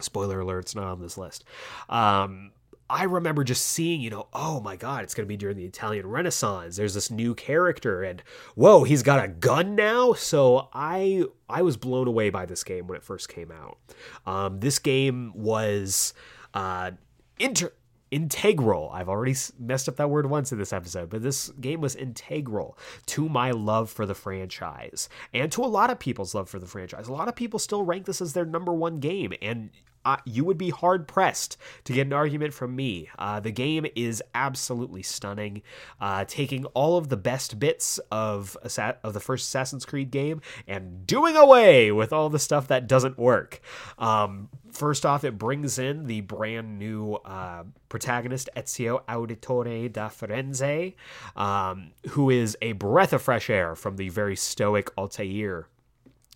spoiler alert, it's not on this list. Um, I remember just seeing, you know, oh my God, it's going to be during the Italian Renaissance. There's this new character, and whoa, he's got a gun now. So I I was blown away by this game when it first came out. Um, this game was uh, inter integral. I've already messed up that word once in this episode, but this game was integral to my love for the franchise and to a lot of people's love for the franchise. A lot of people still rank this as their number one game, and you would be hard pressed to get an argument from me. Uh, the game is absolutely stunning, uh, taking all of the best bits of of the first Assassin's Creed game and doing away with all the stuff that doesn't work. Um, first off, it brings in the brand new uh, protagonist Ezio Auditore da Firenze, um, who is a breath of fresh air from the very stoic Altair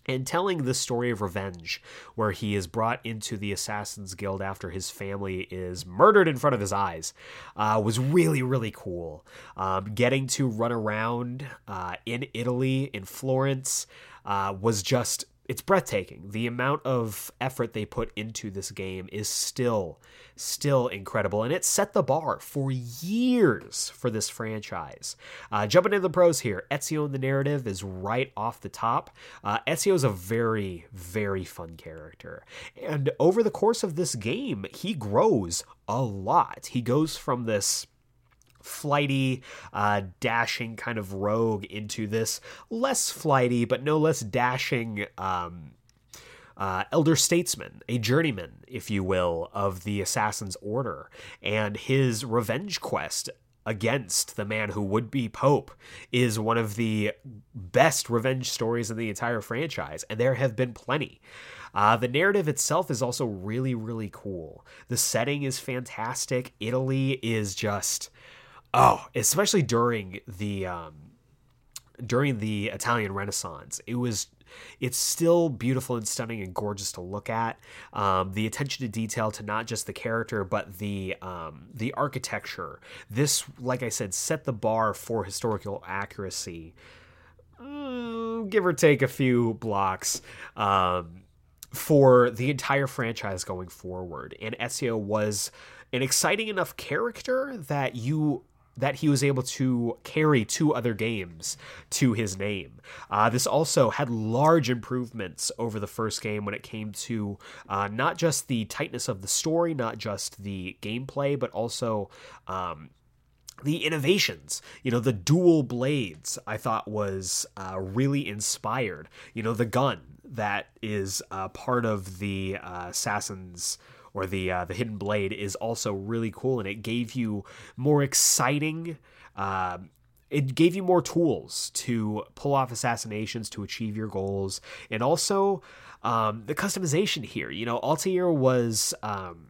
and telling the story of revenge, where he is brought into the Assassin's Guild after his family is murdered in front of his eyes, uh, was really, really cool. Um, getting to run around uh, in Italy, in Florence, uh, was just it's breathtaking. The amount of effort they put into this game is still still incredible, and it set the bar for years for this franchise. Uh, jumping into the pros here, Ezio in the narrative is right off the top. Uh, Ezio is a very very fun character, and over the course of this game, he grows a lot. He goes from this flighty, uh, dashing kind of rogue into this less flighty, but no less dashing. Um, uh, elder statesman, a journeyman, if you will, of the Assassin's Order, and his revenge quest against the man who would be Pope is one of the best revenge stories in the entire franchise, and there have been plenty. Uh, the narrative itself is also really, really cool. The setting is fantastic. Italy is just oh, especially during the um, during the Italian Renaissance, it was it's still beautiful and stunning and gorgeous to look at. Um, the attention to detail to not just the character but the um, the architecture. This, like I said, set the bar for historical accuracy. Mm, give or take a few blocks. Um, for the entire franchise going forward. And Ezio was an exciting enough character that you that he was able to carry two other games to his name. Uh, this also had large improvements over the first game when it came to uh, not just the tightness of the story, not just the gameplay, but also. Um, the innovations, you know, the dual blades, I thought was uh, really inspired. You know, the gun that is uh, part of the uh, Assassin's or the uh, the hidden blade is also really cool, and it gave you more exciting. Uh, it gave you more tools to pull off assassinations to achieve your goals, and also um, the customization here. You know, Altair was. Um,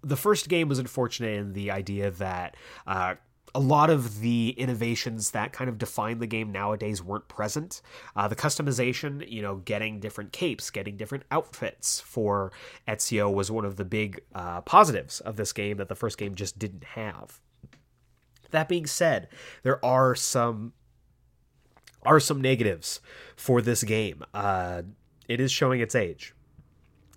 the first game was unfortunate in the idea that uh, a lot of the innovations that kind of define the game nowadays weren't present. Uh, the customization, you know, getting different capes, getting different outfits for Ezio was one of the big uh, positives of this game that the first game just didn't have. That being said, there are some are some negatives for this game. Uh, it is showing its age.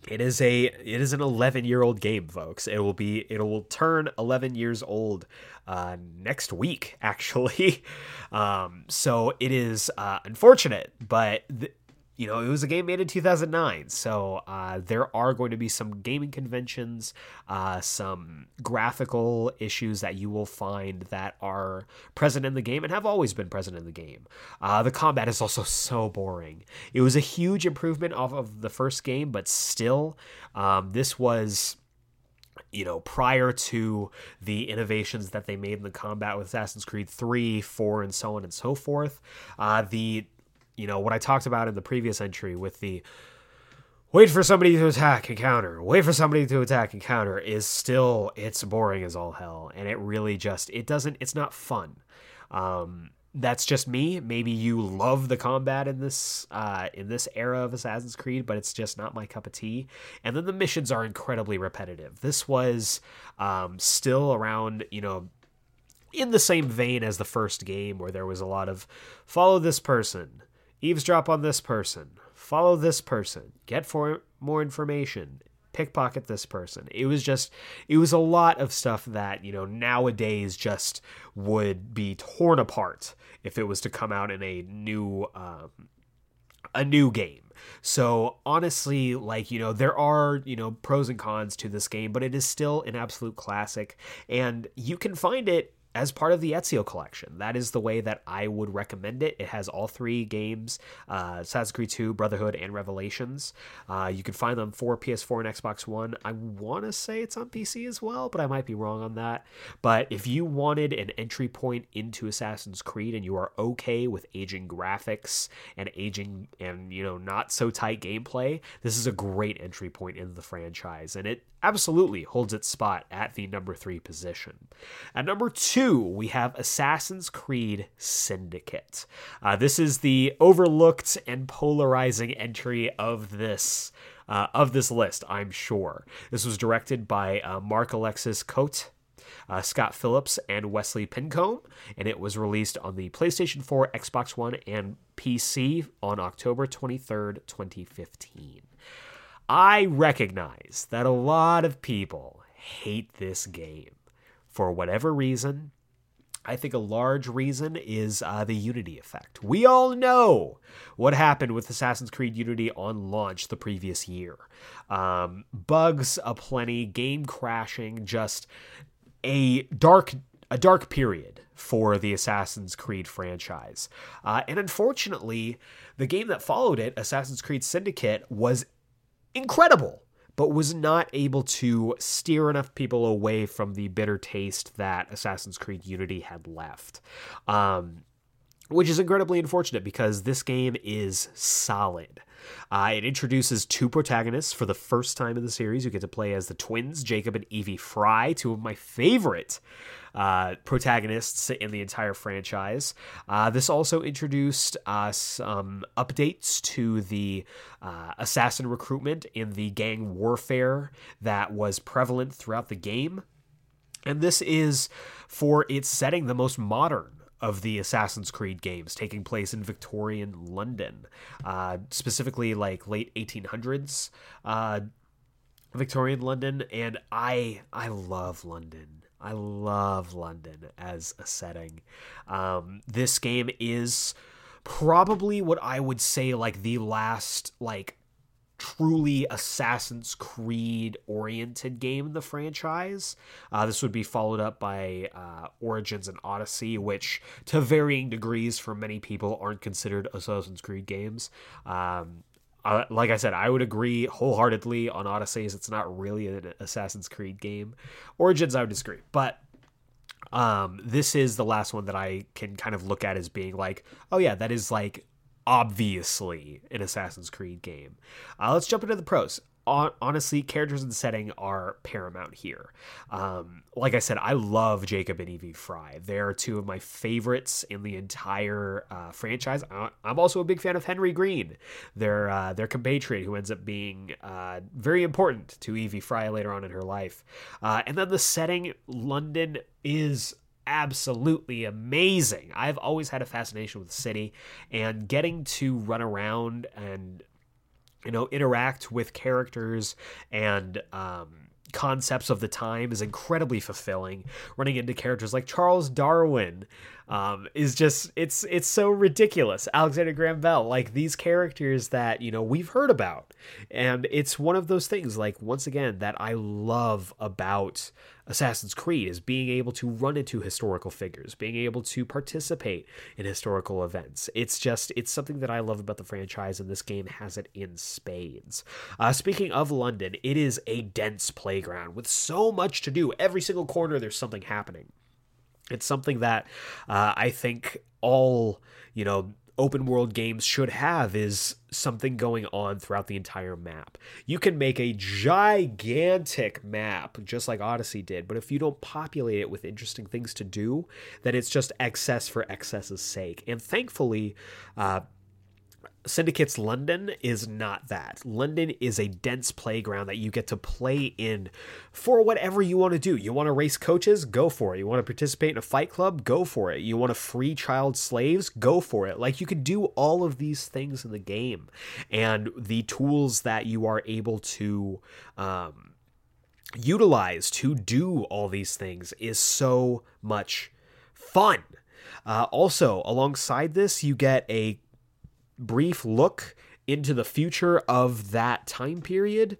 It is a it is an 11 year old game, folks. It will be it will turn 11 years old uh, next week, actually. Um, so it is uh, unfortunate, but th- you know, it was a game made in 2009, so uh, there are going to be some gaming conventions, uh, some graphical issues that you will find that are present in the game and have always been present in the game. Uh, the combat is also so boring. It was a huge improvement off of the first game, but still, um, this was you know, prior to the innovations that they made in the combat with Assassin's Creed 3, 4, and so on and so forth, uh, the you know, what I talked about in the previous entry with the wait for somebody to attack and counter, wait for somebody to attack and counter is still, it's boring as all hell. And it really just, it doesn't, it's not fun. Um, that's just me. Maybe you love the combat in this uh, in this era of Assassin's Creed, but it's just not my cup of tea. And then the missions are incredibly repetitive. This was um, still around, you know, in the same vein as the first game, where there was a lot of follow this person, eavesdrop on this person, follow this person, get for more information, pickpocket this person. It was just it was a lot of stuff that, you know, nowadays just would be torn apart if it was to come out in a new um, a new game. So honestly, like, you know, there are, you know, pros and cons to this game, but it is still an absolute classic and you can find it as part of the Ezio collection. That is the way that I would recommend it. It has all three games uh, Assassin's Creed 2, Brotherhood, and Revelations. Uh, you can find them for PS4 and Xbox One. I want to say it's on PC as well, but I might be wrong on that. But if you wanted an entry point into Assassin's Creed and you are okay with aging graphics and aging and, you know, not so tight gameplay, this is a great entry point into the franchise. And it absolutely holds its spot at the number three position. At number two, we have Assassin's Creed Syndicate. Uh, this is the overlooked and polarizing entry of this. Uh, of this list, I'm sure. This was directed by uh, Marc-Alexis Côté, uh, Scott Phillips, and Wesley Pincombe, and it was released on the PlayStation 4, Xbox One, and PC on October 23rd, 2015. I recognize that a lot of people hate this game for whatever reason. I think a large reason is uh, the Unity effect. We all know what happened with Assassin's Creed Unity on launch the previous year. Um, bugs aplenty, game crashing, just a dark a dark period for the Assassin's Creed franchise. Uh, and unfortunately, the game that followed it, Assassin's Creed Syndicate, was incredible, but was not able to steer enough people away from the bitter taste that Assassin's Creed Unity had left. Um, which is incredibly unfortunate because this game is solid. Uh, it introduces two protagonists for the first time in the series. You get to play as the twins, Jacob and Evie Frye, two of my favorite uh, protagonists in the entire franchise. Uh, this also introduced uh, some updates to the uh, assassin recruitment in the gang warfare that was prevalent throughout the game. And this is, for its setting, the most modern of the Assassin's Creed games, taking place in Victorian London, uh, specifically like late 1800s uh, Victorian London. And I I love London. I love London as a setting. Um, this game is probably what I would say like the last like truly Assassin's Creed oriented game in the franchise. Uh, this would be followed up by uh, Origins and Odyssey, which to varying degrees for many people aren't considered Assassin's Creed games. Um, uh, like I said, I would agree wholeheartedly on Odysseys. It's not really an Assassin's Creed game. Origins, I would disagree, but um, this is the last one that I can kind of look at as being like, oh yeah, that is like obviously an Assassin's Creed game. Uh, let's jump into the pros honestly, characters and setting are paramount here. Um, like I said, I love Jacob and Evie Frye. They're two of my favorites in the entire uh, franchise. I'm also a big fan of Henry Green, their uh, their compatriot, who ends up being uh, very important to Evie Frye later on in her life. Uh, and then the setting, London, is absolutely amazing. I've always had a fascination with the city, and getting to run around and you know interact with characters and um, concepts of the time is incredibly fulfilling. Running into characters like charles darwin um, is just it's it's so ridiculous alexander graham bell like these characters that you know we've heard about and it's one of those things like once again that i love about Assassin's Creed is being able to run into historical figures, being able to participate in historical events. It's just, it's something that I love about the franchise, and this game has it in spades. Uh, speaking of London, it is a dense playground with so much to do. Every single corner, there's something happening. It's something that uh, I think all, you know, open world games should have is something going on throughout the entire map. You can make a gigantic map just like Odyssey did, but if you don't populate it with interesting things to do, then it's just excess for excess's sake. And thankfully, uh, Syndicate's London is not that. London is a dense playground that you get to play in for whatever you want to do. You want to race coaches? Go for it. You want to participate in a fight club? Go for it. You want to free child slaves? Go for it. Like you can do all of these things in the game. And the tools that you are able to um, utilize to do all these things is so much fun. Uh, also, alongside this, you get a brief look into the future of that time period.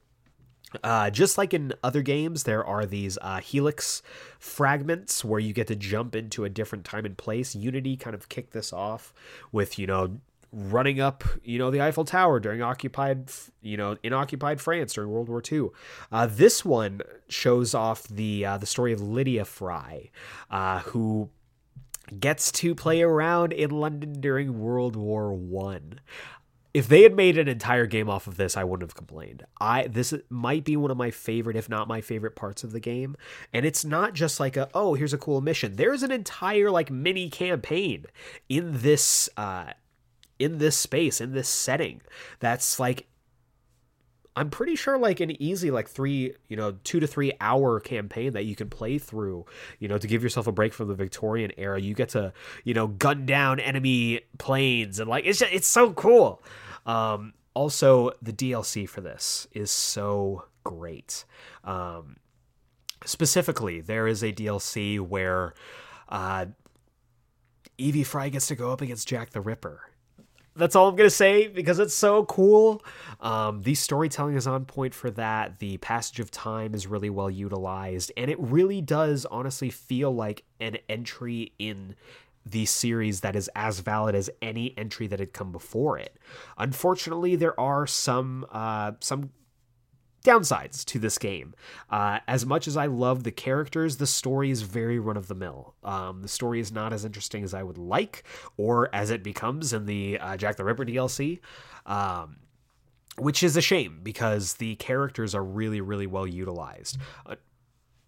Uh, just like in other games, there are these uh, helix fragments where you get to jump into a different time and place. Unity kind of kicked this off with, you know, running up, you know, the Eiffel Tower during occupied, you know, in occupied France during World War II. Uh, this one shows off the uh, the story of Lydia Frye, uh, who gets to play around in London during World War One. if they had made an entire game off of this, I wouldn't have complained. I this might be one of my favorite, if not my favorite parts of the game. And it's not just like a oh, here's a cool mission. There's an entire like mini campaign in this uh in this space, in this setting. That's like I'm pretty sure like an easy like three, you know, two to three hour campaign that you can play through, you know, to give yourself a break from the Victorian era. You get to, you know, gun down enemy planes and like it's just, it's so cool. Um, also, the DLC for this is so great. Um, specifically, there is a DLC where uh, Evie Frye gets to go up against Jack the Ripper that's all I'm gonna say because it's so cool. Um, the storytelling is on point for that. The passage of time is really well utilized, and it really does honestly feel like an entry in the series that is as valid as any entry that had come before it. Unfortunately, there are some uh, some downsides to this game. Uh, as much as I love the characters, the story is very run of the mill. Um, the story is not as interesting as I would like, or as it becomes in the uh, Jack the Ripper DLC. Um, which is a shame because the characters are really, really well utilized. Uh,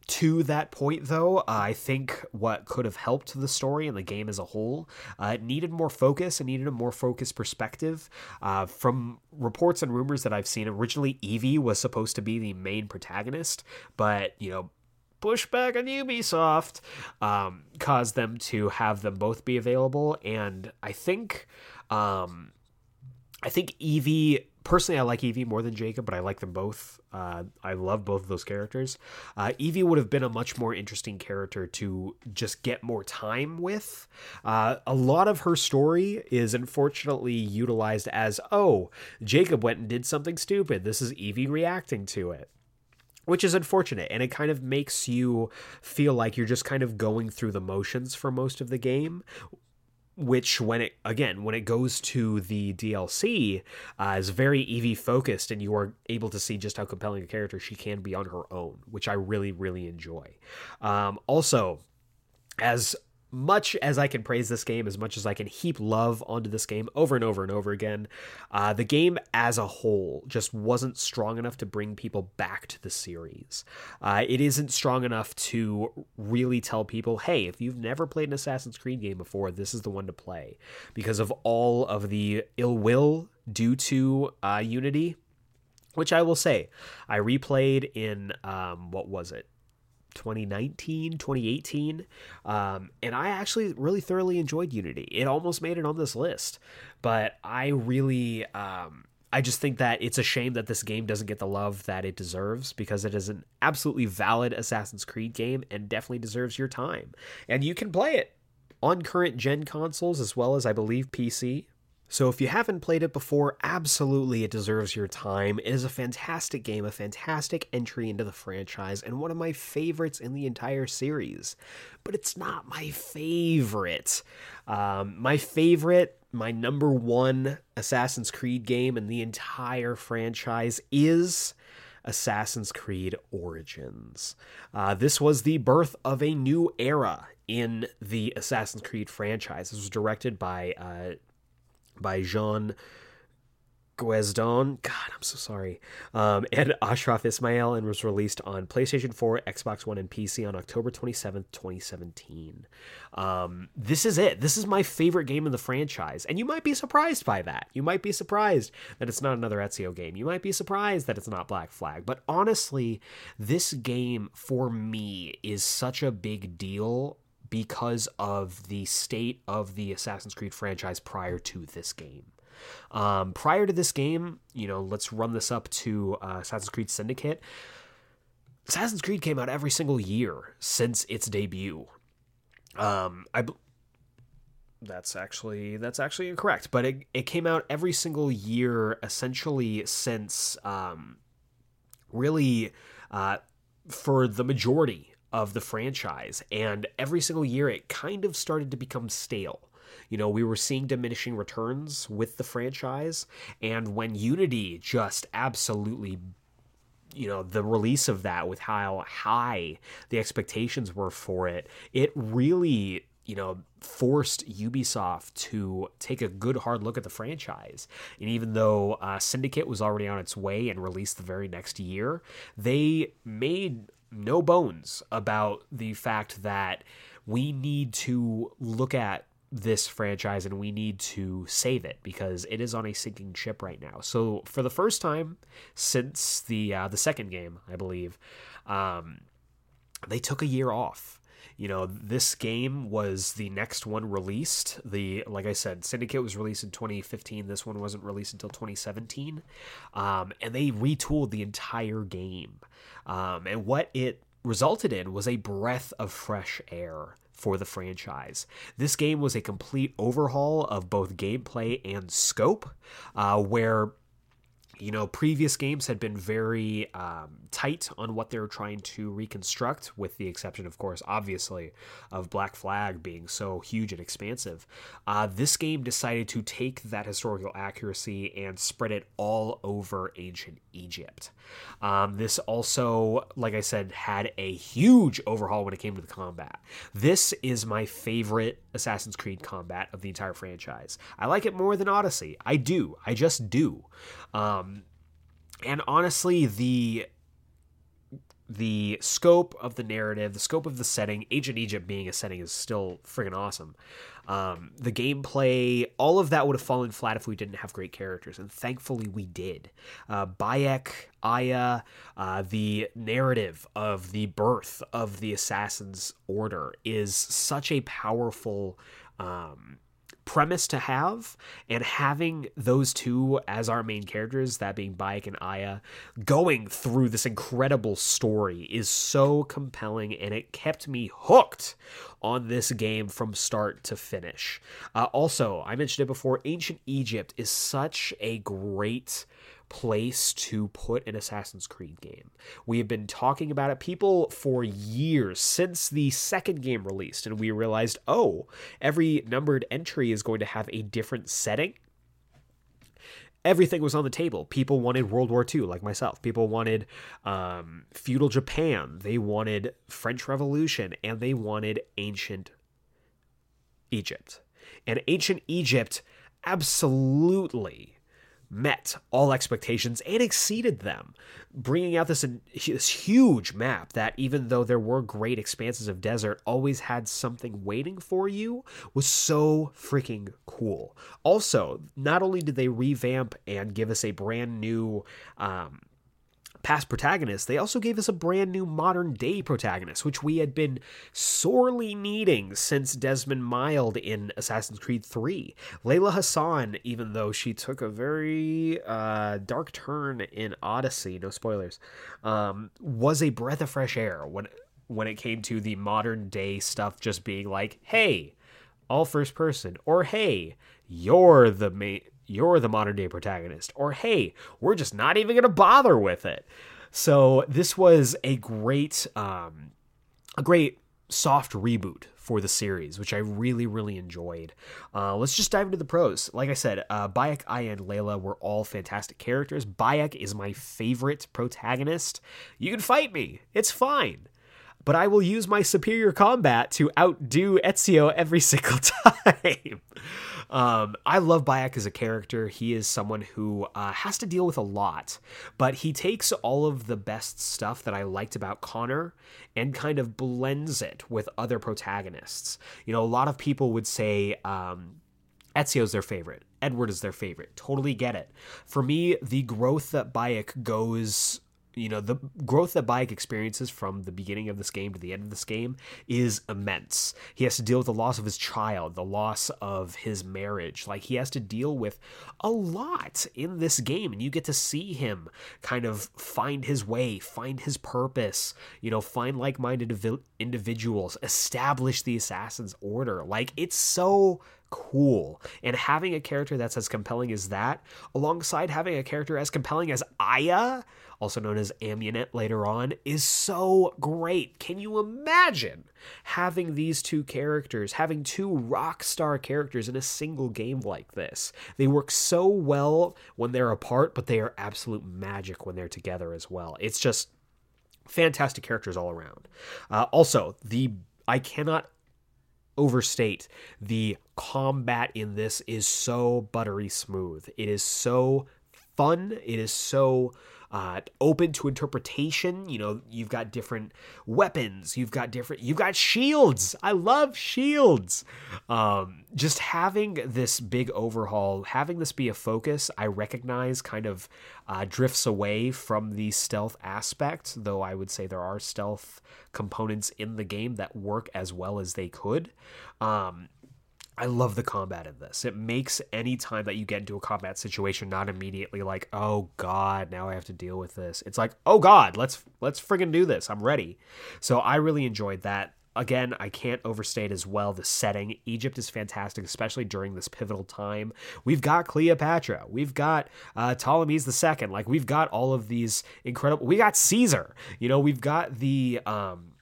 to that point, though, I think what could have helped the story and the game as a whole, uh, it needed more focus and needed a more focused perspective. Uh, from reports and rumors that I've seen, originally Evie was supposed to be the main protagonist, but, you know, pushback on Ubisoft um, caused them to have them both be available. And I think. Um, I think Evie personally, I like Evie more than Jacob, but I like them both. Uh, I love both of those characters. Uh, Evie would have been a much more interesting character to just get more time with. Uh, a lot of her story is unfortunately utilized as, oh, Jacob went and did something stupid. This is Evie reacting to it which is unfortunate and it kind of makes you feel like you're just kind of going through the motions for most of the game which when it again when it goes to the DLC uh, is very Evie focused, and you are able to see just how compelling a character she can be on her own, which I really really enjoy. Um, also, as much as I can praise this game, as much as I can heap love onto this game over and over and over again, uh, the game as a whole just wasn't strong enough to bring people back to the series. Uh, it isn't strong enough to really tell people, hey, if you've never played an Assassin's Creed game before, this is the one to play. Because of all of the ill will due to uh, Unity, which I will say, I replayed in, um, what was it? 2019, 2018. Um, and I actually really thoroughly enjoyed Unity. It almost made it on this list, but I really. Um, I just think that it's a shame that this game doesn't get the love that it deserves because it is an absolutely valid Assassin's Creed game and definitely deserves your time. And you can play it on current gen consoles as well as I believe PC. So if you haven't played it before, absolutely it deserves your time. It is a fantastic game, a fantastic entry into the franchise, and one of my favorites in the entire series. But it's not my favorite. Um, my favorite, my number one Assassin's Creed game in the entire franchise is Assassin's Creed Origins. Uh, this was the birth of a new era in the Assassin's Creed franchise. This was directed by uh, by Jean Guesdon. God, I'm so sorry. Um, and Ashraf Ismail and was released on PlayStation 4, Xbox One, and PC on October 27th, 2017. Um, this is it. This is my favorite game in the franchise. And you might be surprised by that. You might be surprised that it's not another Ezio game. You might be surprised that it's not Black Flag. But honestly, this game for me is such a big deal because of the state of the Assassin's Creed franchise prior to this game. Um, prior to this game, you know, let's run this up to uh, Assassin's Creed Syndicate. Assassin's Creed came out every single year since its debut. Um, I that's actually that's actually incorrect, but it it came out every single year essentially since um, really uh, for the majority of the franchise. And every single year, it kind of started to become stale. You know, we were seeing diminishing returns with the franchise. And when Unity just absolutely you know the release of that with how high the expectations were for it it really you know, forced Ubisoft to take a good hard look at the franchise. And even though uh, Syndicate was already on its way and released the very next year, they made no bones about the fact that we need to look at this franchise and we need to save it because it is on a sinking ship right now. So for the first time since the uh, the second game, I believe, um, they took a year off you know this game was the next one released. The like i said syndicate was released in 2015 this one wasn't released until 2017 um, and they retooled the entire game. Um, and what it resulted in was a breath of fresh air for the franchise. This game was a complete overhaul of both gameplay and scope, uh, where you know, previous games had been very um, tight on what they were trying to reconstruct, with the exception, of course, obviously, of Black Flag being so huge and expansive. Uh, this game decided to take that historical accuracy and spread it all over ancient Egypt. Um, this also, like I said, had a huge overhaul when it came to the combat. This is my favorite Assassin's Creed combat of the entire franchise. I like it more than Odyssey. I do. I just do. Um, and honestly, the the scope of the narrative, the scope of the setting, Ancient Egypt being a setting is still friggin' awesome. Um, the gameplay, all of that would have fallen flat if we didn't have great characters, and thankfully we did. Uh, Bayek, Aya, uh, the narrative of the birth of the Assassin's Order is such a powerful um, premise to have and having those two as our main characters that being Bayek and Aya going through this incredible story is so compelling and it kept me hooked on this game from start to finish. Uh, also I mentioned it before ancient Egypt is such a great place to put an Assassin's Creed game. We have been talking about it, people, for years since the second game released, and we realized, oh, every numbered entry is going to have a different setting. Everything was on the table. People wanted World War II, like myself. People wanted um, feudal Japan. They wanted French Revolution, and they wanted ancient Egypt. And ancient Egypt absolutely met all expectations and exceeded them, bringing out this, this huge map that, even though there were great expanses of desert, always had something waiting for you, was so freaking cool. Also, not only did they revamp and give us a brand new um, past protagonists, they also gave us a brand new modern day protagonist, which we had been sorely needing since Desmond Miles in Assassin's Creed 3. Layla Hassan, even though she took a very uh, dark turn in Odyssey, no spoilers, um, was a breath of fresh air when when it came to the modern day stuff just being like, hey, all first person, or hey, you're the main you're the modern day protagonist, or hey, we're just not even going to bother with it. So this was a great, um, a great soft reboot for the series, which I really, really enjoyed. Uh, let's just dive into the pros. Like I said, uh, Bayek, Aya, and Layla were all fantastic characters. Bayek is my favorite protagonist. You can fight me, it's fine but I will use my superior combat to outdo Ezio every single time. Um, I love Bayek as a character. He is someone who uh, has to deal with a lot, but he takes all of the best stuff that I liked about Connor and kind of blends it with other protagonists. You know, a lot of people would say, um, Ezio's their favorite. Edward is their favorite. Totally get it. For me, the growth that Bayek goes you know the growth that Bayek experiences from the beginning of this game to the end of this game is immense. He has to deal with the loss of his child, the loss of his marriage. Like he has to deal with a lot in this game and you get to see him kind of find his way, find his purpose, you know, find like-minded individuals, establish the assassin's order. Like it's so cool. And having a character that's as compelling as that, alongside having a character as compelling as Aya, also known as Amunet later on, is so great. Can you imagine having these two characters, having two rock star characters in a single game like this? They work so well when they're apart, but they are absolute magic when they're together as well. It's just fantastic characters all around. Uh, also, the I cannot overstate the combat in this is so buttery smooth. It is so fun. It is so uh, open to interpretation. You know, you've got different weapons. You've got different. You've got shields. I love shields. Um, just having this big overhaul, having this be a focus, I recognize kind of uh, drifts away from the stealth aspect. Though I would say there are stealth components in the game that work as well as they could. Um, I love the combat in this. It makes any time that you get into a combat situation not immediately like, "Oh god, now I have to deal with this." It's like, "Oh god, let's let's friggin' do this. I'm ready." So I really enjoyed that. Again, I can't overstate as well the setting. Egypt is fantastic, especially during this pivotal time. We've got Cleopatra, we've got uh, the second. Like we've got all of these incredible. We got Caesar. You know, we've got the um,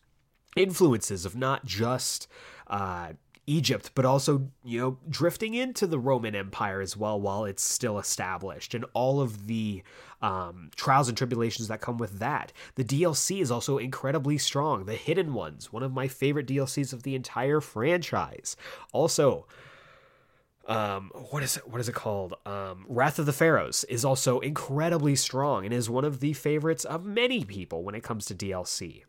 influences of not just. Uh, Egypt, but also, you know, drifting into the Roman Empire as well while it's still established and all of the um, trials and tribulations that come with that. The DLC is also incredibly strong. The Hidden Ones, one of my favorite DLCs of the entire franchise. Also, um, what is it? What is it called? Um, Wrath of the Pharaohs is also incredibly strong and is one of the favorites of many people when it comes to DLC.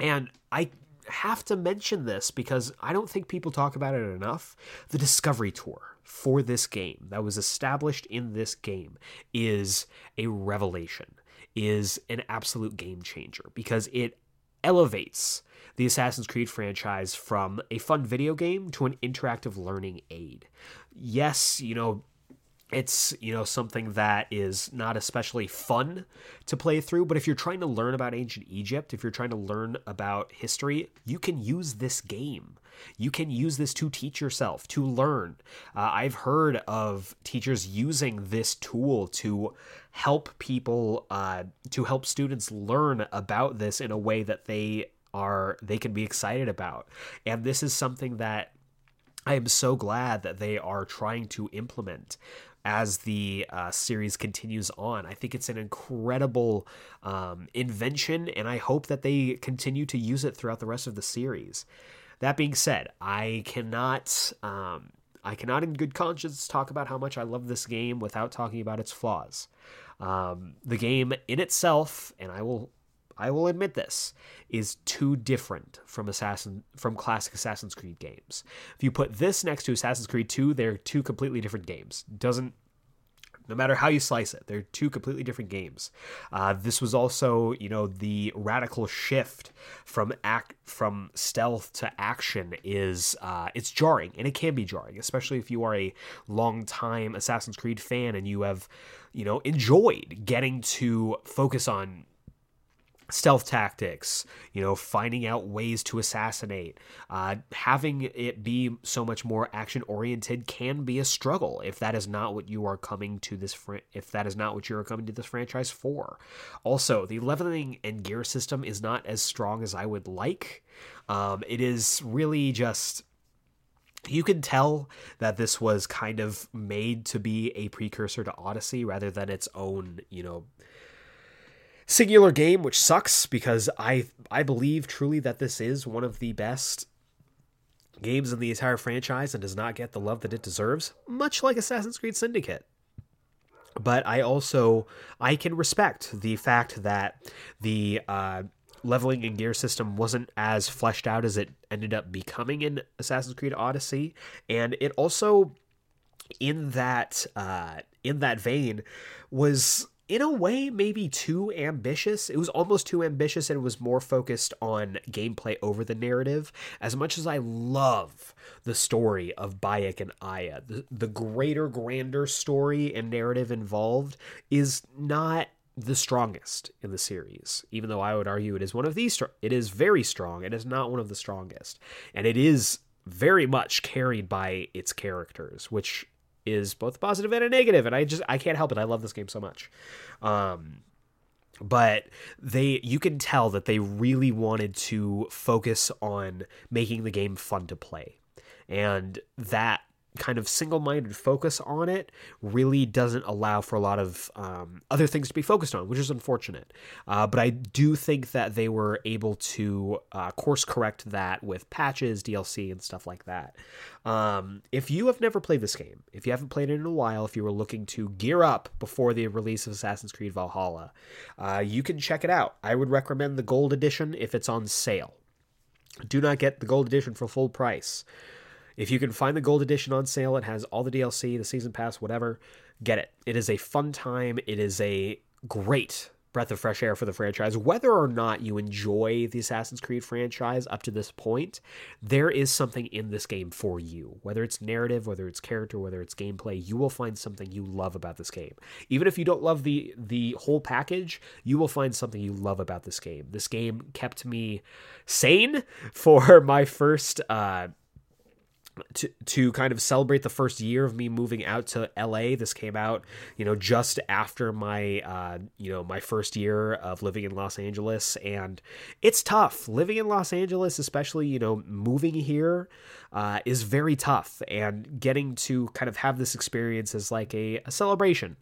And I have to mention this because I don't think people talk about it enough. The Discovery Tour for this game that was established in this game is a revelation, is an absolute game changer because it elevates the Assassin's Creed franchise from a fun video game to an interactive learning aid. Yes, you know, it's you know something that is not especially fun to play through but if you're trying to learn about ancient egypt if you're trying to learn about history you can use this game. You can use this to teach yourself to learn. Uh, i've heard of teachers using this tool to help people uh, to help students learn about this in a way that they are they can be excited about. And this is something that I am so glad that they are trying to implement as the uh, series continues on. I think it's an incredible um, invention, and I hope that they continue to use it throughout the rest of the series. That being said, I cannot. Um, I cannot, in good conscience, talk about how much I love this game without talking about its flaws. Um, the game in itself, and I will I will admit this, is too different from Assassin from classic Assassin's Creed games. If you put this next to Assassin's Creed 2, they're two completely different games. Doesn't no matter how you slice it, they're two completely different games. Uh, this was also, you know, the radical shift from act from stealth to action is uh, it's jarring, and it can be jarring, especially if you are a long time Assassin's Creed fan and you have, you know, enjoyed getting to focus on stealth tactics, you know, finding out ways to assassinate, uh, having it be so much more action oriented can be a struggle if that is not what you are coming to this fr- if that is not what you are coming to this franchise for. Also, the leveling and gear system is not as strong as I would like. Um, it is really just you can tell that this was kind of made to be a precursor to Odyssey rather than its own, you know, singular game, which sucks because I I believe truly that this is one of the best games in the entire franchise and does not get the love that it deserves, much like Assassin's Creed Syndicate. But I also I can respect the fact that the uh, leveling and gear system wasn't as fleshed out as it ended up becoming in Assassin's Creed Odyssey, and it also in that uh, in that vein was in a way maybe too ambitious. It was almost too ambitious and it was more focused on gameplay over the narrative. As much as I love the story of Bayek and Aya, the, the greater, grander story and narrative involved is not the strongest in the series even though i would argue it is one of these it is very strong it is not one of the strongest and it is very much carried by its characters which is both positive and a negative, and I just I can't help it. I love this game so much. Um, but they you can tell that they really wanted to focus on making the game fun to play and that kind of single-minded focus on it really doesn't allow for a lot of um, other things to be focused on, which is unfortunate. Uh, but I do think that they were able to uh, course correct that with patches, DLC, and stuff like that. Um, if you have never played this game, if you haven't played it in a while, if you were looking to gear up before the release of Assassin's Creed Valhalla, uh, you can check it out. I would recommend the Gold Edition if it's on sale. Do not get the Gold Edition for full price. If you can find the gold edition on sale, it has all the DLC, the season pass, whatever, get it. It is a fun time. It is a great breath of fresh air for the franchise. Whether or not you enjoy the Assassin's Creed franchise up to this point, there is something in this game for you. Whether it's narrative, whether it's character, whether it's gameplay, you will find something you love about this game. Even if you don't love the the whole package, you will find something you love about this game. This game kept me sane for my first uh to to kind of celebrate the first year of me moving out to LA. This came out, you know, just after my uh, you know, my first year of living in Los Angeles and it's tough. Living in Los Angeles, especially, you know, moving here uh, is very tough and getting to kind of have this experience as like a, a celebration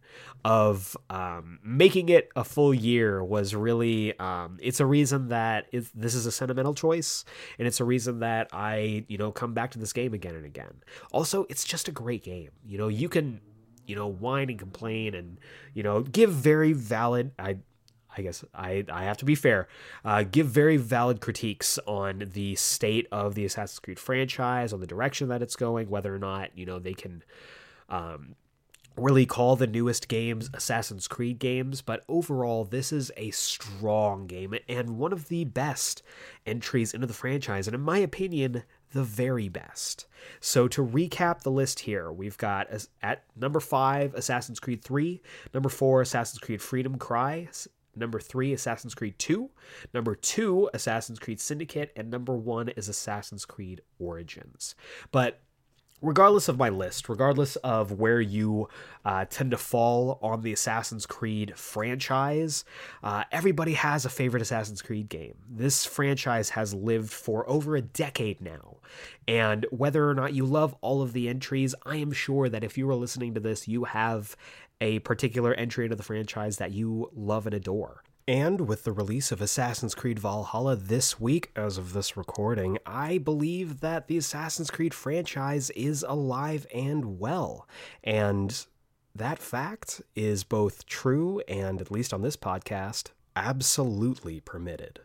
of um, making it a full year was really um, it's a reason that this is a sentimental choice and it's a reason that I, you know, come back to this game again and again. Also, it's just a great game. You know, you can you know whine and complain and you know give very valid i I guess I, I have to be fair, uh, give very valid critiques on the state of the Assassin's Creed franchise, on the direction that it's going, whether or not, you know, they can um, really call the newest games Assassin's Creed games, but overall, this is a strong game and one of the best entries into the franchise, and in my opinion, the very best. So to recap the list here, we've got at number five Assassin's Creed 3, number four Assassin's Creed Freedom Cry, number three Assassin's Creed 2, number two Assassin's Creed Syndicate, and number one is Assassin's Creed Origins. But regardless of my list, regardless of where you uh, tend to fall on the Assassin's Creed franchise, uh, everybody has a favorite Assassin's Creed game. This franchise has lived for over a decade now. And whether or not you love all of the entries, I am sure that if you are listening to this, you have a particular entry into the franchise that you love and adore. And with the release of Assassin's Creed Valhalla this week, as of this recording, I believe that the Assassin's Creed franchise is alive and well. And that fact is both true and, at least on this podcast, absolutely permitted.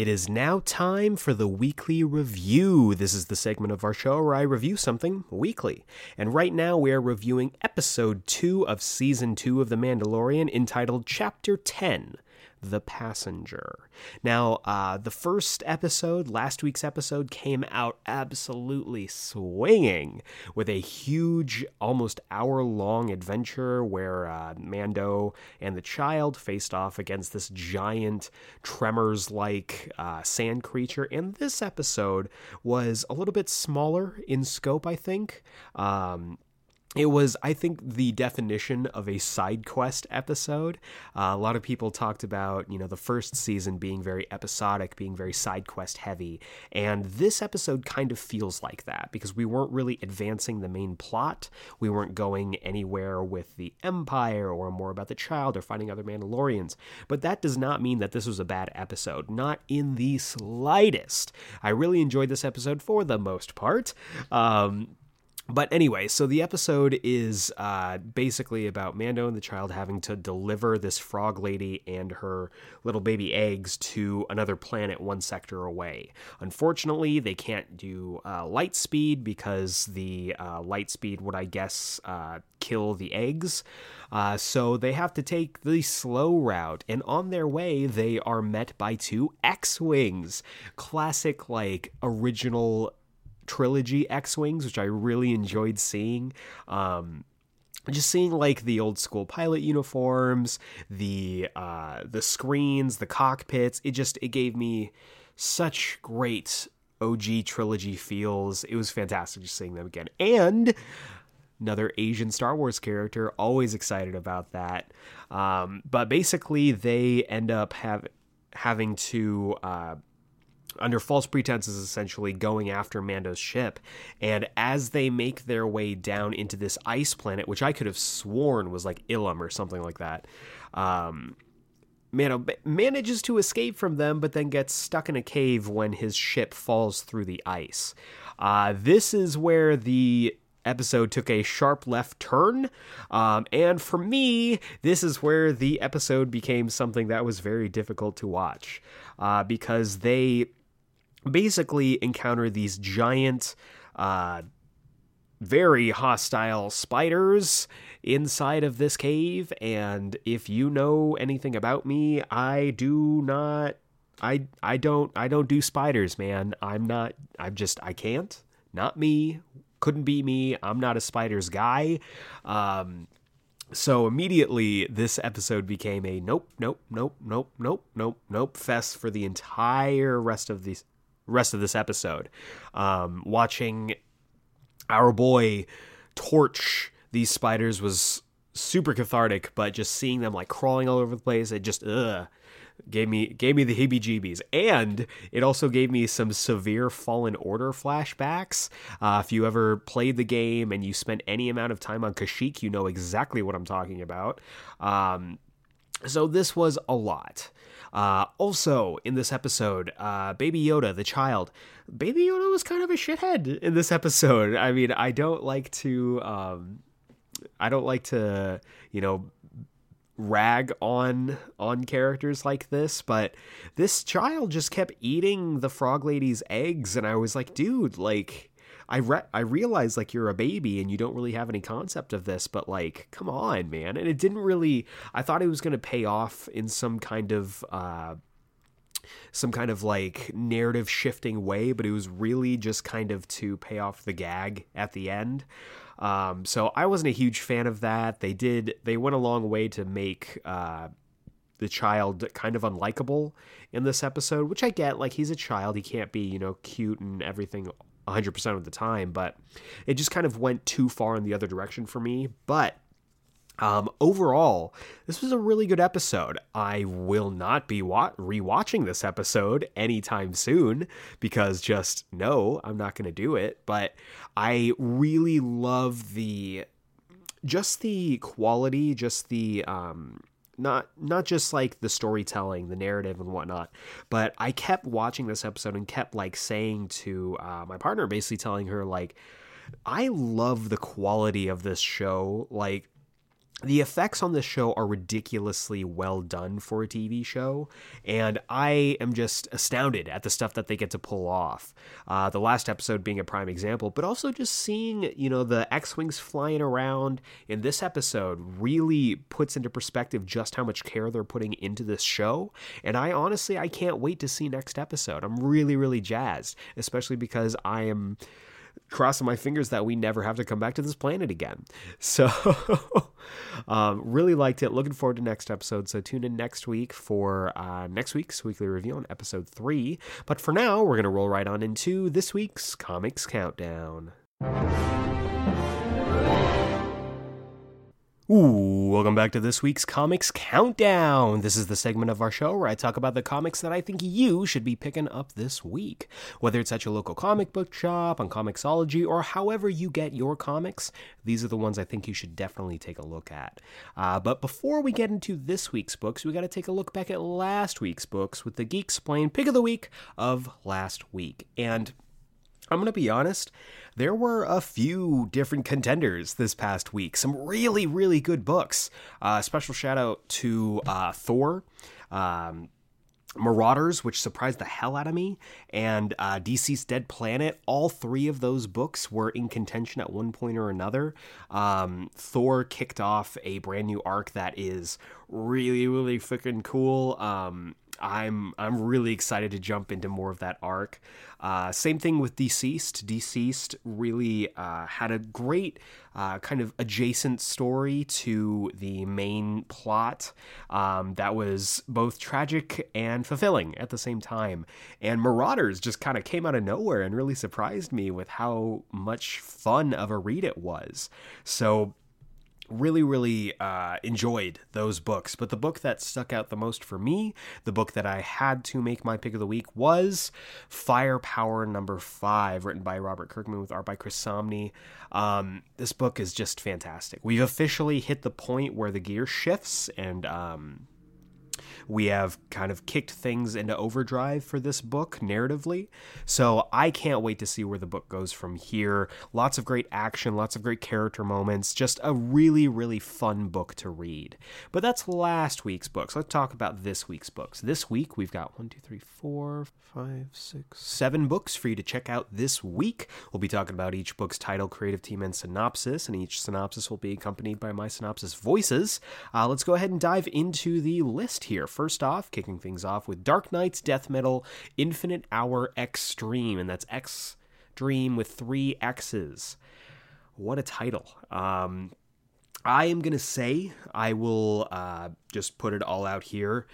It is now time for the weekly review. This is the segment of our show where I review something weekly. And right now we are reviewing episode 2 of season 2 of The Mandalorian entitled Chapter 10 the Passenger. Now, uh, the first episode, last week's episode, came out absolutely swinging with a huge, almost hour long adventure where uh, Mando and the child faced off against this giant, tremors like uh, sand creature. And this episode was a little bit smaller in scope, I think. Um, it was i think the definition of a side quest episode. Uh, a lot of people talked about you know the first season being very episodic being very side quest heavy. And this episode kind of feels like that because we weren't really advancing the main plot. We weren't going anywhere with the empire or more about the child or finding other mandalorians. But that does not mean that this was a bad episode. Not in the slightest. I really enjoyed this episode for the most part. Um, but anyway, so the episode is uh, basically about Mando and the child having to deliver this frog lady and her little baby eggs to another planet one sector away. Unfortunately, they can't do uh, light speed because the uh, light speed would, I guess, uh, kill the eggs. Uh, so they have to take the slow route. And on their way, they are met by two X Wings. Classic, like, original trilogy X Wings, which I really enjoyed seeing. Um, just seeing like the old school pilot uniforms, the uh, the screens, the cockpits, it just it gave me such great OG trilogy feels. It was fantastic just seeing them again. And another Asian Star Wars character, always excited about that. Um, but basically, they end up have, having to. Uh, under false pretenses, essentially going after Mando's ship. And as they make their way down into this ice planet, which I could have sworn was like Ilum or something like that, um, Mando manages to escape from them, but then gets stuck in a cave when his ship falls through the ice. Uh, this is where the episode took a sharp left turn. Um, and for me, this is where the episode became something that was very difficult to watch uh, because they basically encounter these giant, uh, very hostile spiders inside of this cave. And if you know anything about me, I do not. I I don't I don't do spiders, man. I'm not. I'm just I can't. Not me. Couldn't be me. I'm not a spiders guy. Um, so immediately, this episode became a nope, nope, nope, nope, nope, nope, nope fest for the entire rest of the rest of this episode. Um, watching our boy torch these spiders was super cathartic, but just seeing them like crawling all over the place, it just ugh gave me gave me the heebie-jeebies. And it also gave me some severe fallen order flashbacks. Uh, if you ever played the game and you spent any amount of time on kashyyyk you know exactly what i'm talking about. Um, so this was a lot uh, also, in this episode, uh, Baby Yoda, the child, Baby Yoda was kind of a shithead in this episode. I mean, I don't like to, um, I don't like to, you know, rag on on characters like this but this child just kept eating the frog lady's eggs and i was like dude like I re- I realize like you're a baby and you don't really have any concept of this, but like, come on, man. And it didn't really. I thought it was going to pay off in some kind of. Uh, some kind of like narrative shifting way, but it was really just kind of to pay off the gag at the end. Um, so I wasn't a huge fan of that. They did they went a long way to make uh, the child kind of unlikable in this episode, which I get. Like he's a child, he can't be you know cute and everything 100% of the time, but it just kind of went too far in the other direction for me. But um, overall, this was a really good episode. I will not be wa- rewatching this episode anytime soon because just no, I'm not going to do it. But I really love the just the quality, just the um, not not just like the storytelling, the narrative and whatnot, but I kept watching this episode and kept like saying to uh, my partner, basically telling her like, I love the quality of this show. Like the effects on this show are ridiculously well done for a TV show, and I am just astounded at the stuff that they get to pull off. Uh, the last episode being a prime example, but also just seeing you know the X-wings flying around in this episode really puts into perspective just how much care they're putting into this show. And I honestly I can't wait to see next episode. I'm really really jazzed, especially because I am crossing my fingers that we never have to come back to this planet again. So, um, really liked it. Looking forward to next episode. So, tune in next week for uh, next week's weekly review on episode three. But for now, we're going to roll right on into this week's Comics Countdown. Ooh, welcome back to this week's Comics Countdown. This is the segment of our show where I talk about the comics that I think you should be picking up this week. Whether it's at your local comic book shop, on Comixology, or however you get your comics, these are the ones I think you should definitely take a look at. Uh, but before we get into this week's books, we got to take a look back at last week's books with the Geeksplained Pick of the Week of last week. And I'm going to be honest, there were a few different contenders this past week. Some really, really good books. Uh, special shout out to uh, Thor. Um, Marauders, which surprised the hell out of me, and uh, DC's Dead Planet. All three of those books were in contention at one point or another. Um, Thor kicked off a brand new arc that is really, really freaking cool. Um, I'm I'm really excited to jump into more of that arc. Uh, same thing with DCeased. DCeased really uh, had a great uh, kind of adjacent story to the main plot um, that was both tragic and fulfilling at the same time. And Marauders just kind of came out of nowhere and really surprised me with how much fun of a read it was. So really, really uh, enjoyed those books. But the book that stuck out the most for me, the book that I had to make my pick of the week, was Firepower Number Five, written by Robert Kirkman with art by Chris Samnee. Um, this book is just fantastic. We've officially hit the point where the gear shifts and. Um, we have kind of kicked things into overdrive for this book narratively. So I can't wait to see where the book goes from here. Lots of great action, lots of great character moments, just a really, really fun book to read. But that's last week's books. Let's talk about this week's books. This week we've got one, two, three, four, five, six, seven books for you to check out this week. We'll be talking about each book's title, creative team, and synopsis, and each synopsis will be accompanied by my synopsis voices. Uh, let's go ahead and dive into the list here. First off, kicking things off with Dark Nights Death Metal Infinite Hour Extreme, and that's X Dream with three X's. What a title. Um, I am going to say, I will uh, just put it all out here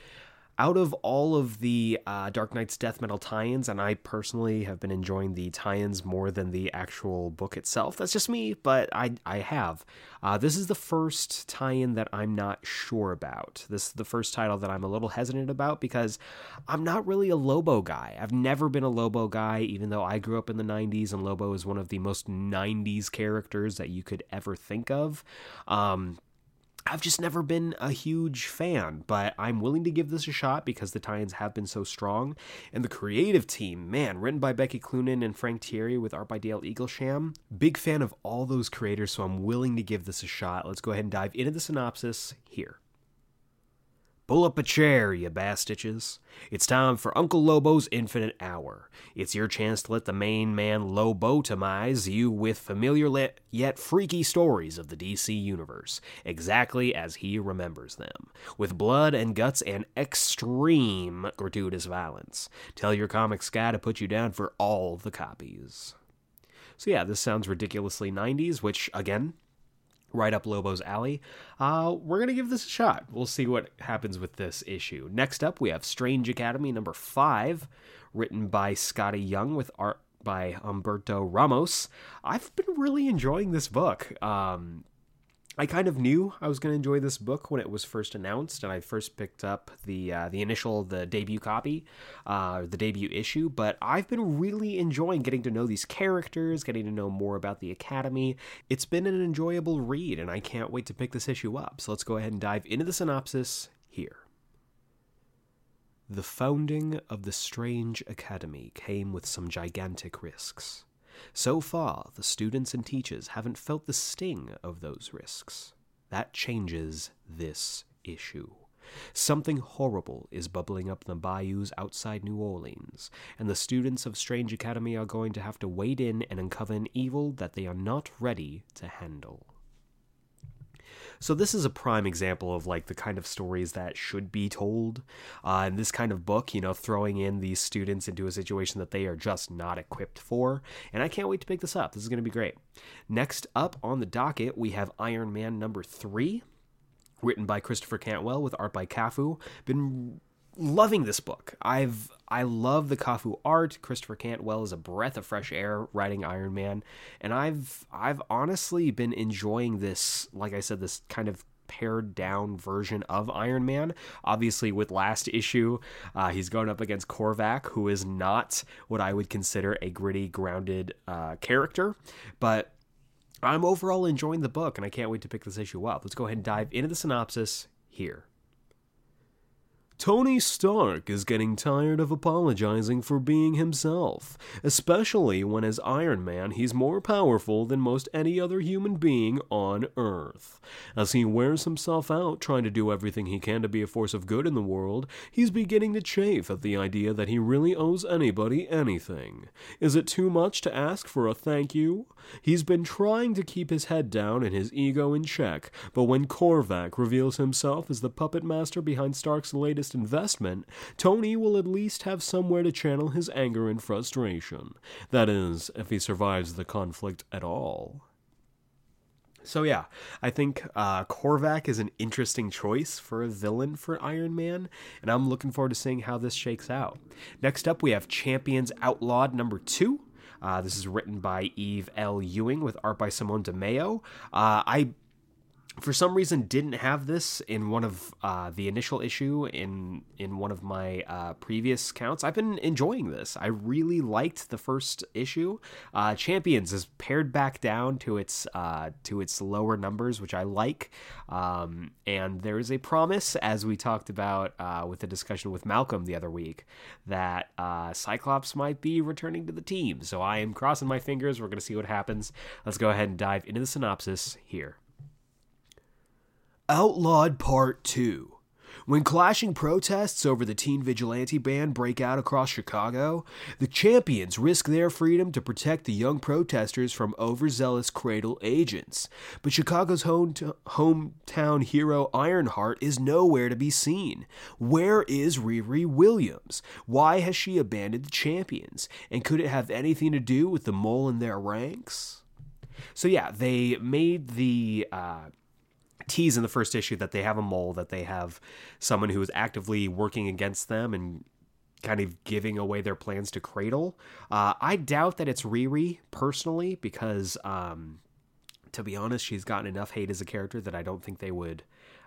out of all of the uh, Dark Nights death metal tie-ins, and I personally have been enjoying the tie-ins more than the actual book itself. That's just me, but I I have. Uh, this is the first tie-in that I'm not sure about. This is the first title that I'm a little hesitant about because I'm not really a Lobo guy. I've never been a Lobo guy, even though I grew up in the '90s, and Lobo is one of the most '90s characters that you could ever think of. Um, I've just never been a huge fan, but I'm willing to give this a shot because the tie-ins have been so strong. And the creative team, man, written by Becky Cloonan and Frank Tieri with art by Dale Eaglesham. Big fan of all those creators, so I'm willing to give this a shot. Let's go ahead and dive into the synopsis here. Pull up a chair, you bastitches. It's time for Uncle Lobo's Infinite Hour. It's your chance to let the main man lobotomize you with familiar yet freaky stories of the DC Universe, exactly as he remembers them, with blood and guts and extreme gratuitous violence. Tell your comics guy to put you down for all the copies. So, yeah, this sounds ridiculously 90s, which, again, right up Lobo's alley. Uh, we're going to give this a shot. We'll see what happens with this issue. Next up, we have Strange Academy number five, written by Skottie Young with art by Humberto Ramos. I've been really enjoying this book. Um, I kind of knew I was going to enjoy this book when it was first announced, and I first picked up the uh, the initial the debut copy, uh, the debut issue. But I've been really enjoying getting to know these characters, getting to know more about the Academy. It's been an enjoyable read, and I can't wait to pick this issue up. So let's go ahead and dive into the synopsis here. The founding of the Strange Academy came with some gigantic risks. So far, the students and teachers haven't felt the sting of those risks. That changes this issue. Something horrible is bubbling up in the bayous outside New Orleans, and the students of Strange Academy are going to have to wade in and uncover an evil that they are not ready to handle. So this is a prime example of like the kind of stories that should be told. Uh, in this kind of book, you know, throwing in these students into a situation that they are just not equipped for. And I can't wait to pick this up. This is going to be great. Next up on the docket, we have Iron Man number three written by Christopher Cantwell with art by Cafu. Been loving this book. I've I love the Cafu art. Christopher Cantwell is a breath of fresh air writing Iron Man, and I've I've honestly been enjoying this. Like I said, this kind of pared down version of Iron Man. Obviously, with last issue, uh, he's going up against Korvac, who is not what I would consider a gritty, grounded uh, character, but. I'm overall enjoying the book, and I can't wait to pick this issue up. Let's go ahead and dive into the synopsis here. Tony Stark is getting tired of apologizing for being himself, especially when as Iron Man he's more powerful than most any other human being on Earth. As he wears himself out trying to do everything he can to be a force of good in the world, he's beginning to chafe at the idea that he really owes anybody anything. Is it too much to ask for a thank you? He's been trying to keep his head down and his ego in check, but when Korvac reveals himself as the puppet master behind Stark's latest investment, Tony will at least have somewhere to channel his anger and frustration. That is, if he survives the conflict at all. So yeah, I think uh, Korvac is an interesting choice for a villain for Iron Man, and I'm looking forward to seeing how this shakes out. Next up, we have Champions Outlawed number two. Uh, this is written by Eve L. Ewing with art by Simone Di Meo. Uh, I for some reason didn't have this in one of uh, the initial issue in in one of my uh, previous counts. I've been enjoying this. I really liked the first issue. Uh, Champions is pared back down to its uh, to its lower numbers, which I like. Um, and there is a promise, as we talked about uh, with the discussion with Malcolm the other week, that uh, Cyclops might be returning to the team. So I am crossing my fingers. We're going to see what happens. Let's go ahead and dive into the synopsis here. Outlawed Part 2. When clashing protests over the teen vigilante ban break out across Chicago, the champions risk their freedom to protect the young protesters from overzealous cradle agents. But Chicago's home hometown hero Ironheart is nowhere to be seen. Where is Riri Williams? Why has she abandoned the champions? And could it have anything to do with the mole in their ranks? So, yeah, they made the. Uh, tease in the first issue that they have a mole, that they have someone who is actively working against them and kind of giving away their plans to Cradle. Uh, I doubt that it's Riri personally because, um, to be honest, she's gotten enough hate as a character that I don't think they would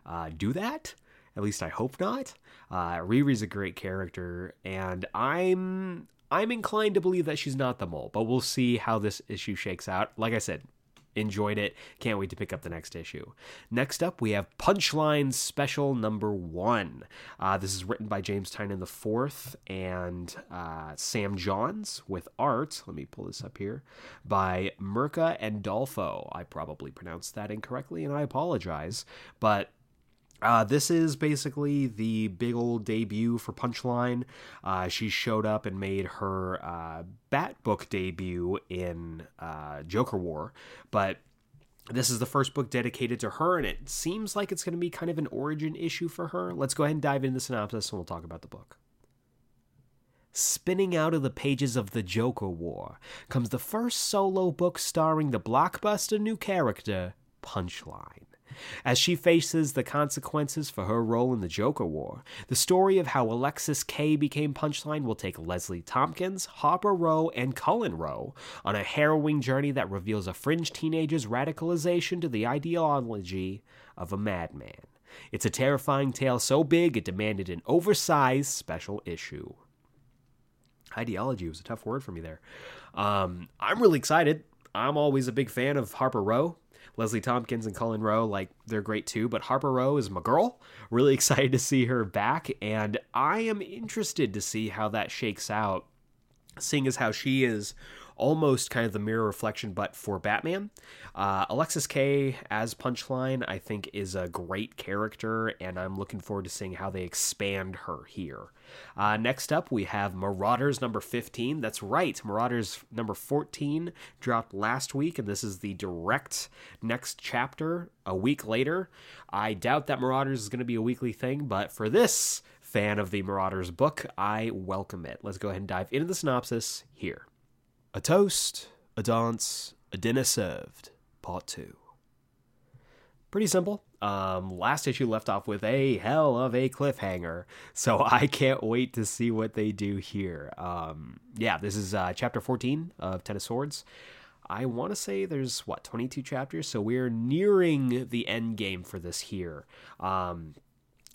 uh, do that. At least I hope not. Uh, Riri's a great character, and I'm I'm inclined to believe that she's not the mole, but we'll see how this issue shakes out. Like I said, enjoyed it. Can't wait to pick up the next issue. Next up, we have Punchline Special Number One. Uh, this is written by James Tynion IV and uh, Sam Johns with art. Let me pull this up here by Mirka Andolfo. I probably pronounced that incorrectly, and I apologize. But uh, this is basically the big old debut for Punchline. Uh, she showed up and made her uh, Bat book debut in uh, Joker War, but this is the first book dedicated to her, and it seems like it's going to be kind of an origin issue for her. Let's go ahead and dive into the synopsis, and we'll talk about the book. Spinning out of the pages of the Joker War comes the first solo book starring the blockbuster new character, Punchline. As she faces the consequences for her role in the Joker War, the story of how Alexis Kaye became Punchline will take Leslie Tompkins, Harper Row, and Cullen Row on a harrowing journey that reveals a fringe teenager's radicalization to the ideology of a madman. It's a terrifying tale so big it demanded an oversized special issue. Ideology was a tough word for me there. Um, I'm really excited. I'm always a big fan of Harper Row. Leslie Tompkins and Cullen Row, like they're great too. But Harper Row is my girl. Really excited to see her back, and I am interested to see how that shakes out. Seeing as how she is almost kind of the mirror reflection, but for Batman. Uh, Alexis Kaye as Punchline, I think, is a great character, and I'm looking forward to seeing how they expand her here. Uh, next up, we have Marauders number 15. That's right, Marauders number 14 dropped last week, and this is the direct next chapter a week later. I doubt that Marauders is going to be a weekly thing, but for this fan of the Marauders book, I welcome it. Let's go ahead and dive into the synopsis here. A toast, a dance, a dinner served, part two. Pretty simple. Um, last issue left off with a hell of a cliffhanger, so I can't wait to see what they do here. Um, yeah, this is uh, chapter 14 of Ten of Swords. I want to say there's what 22 chapters, so we're nearing the end game for this here. Um,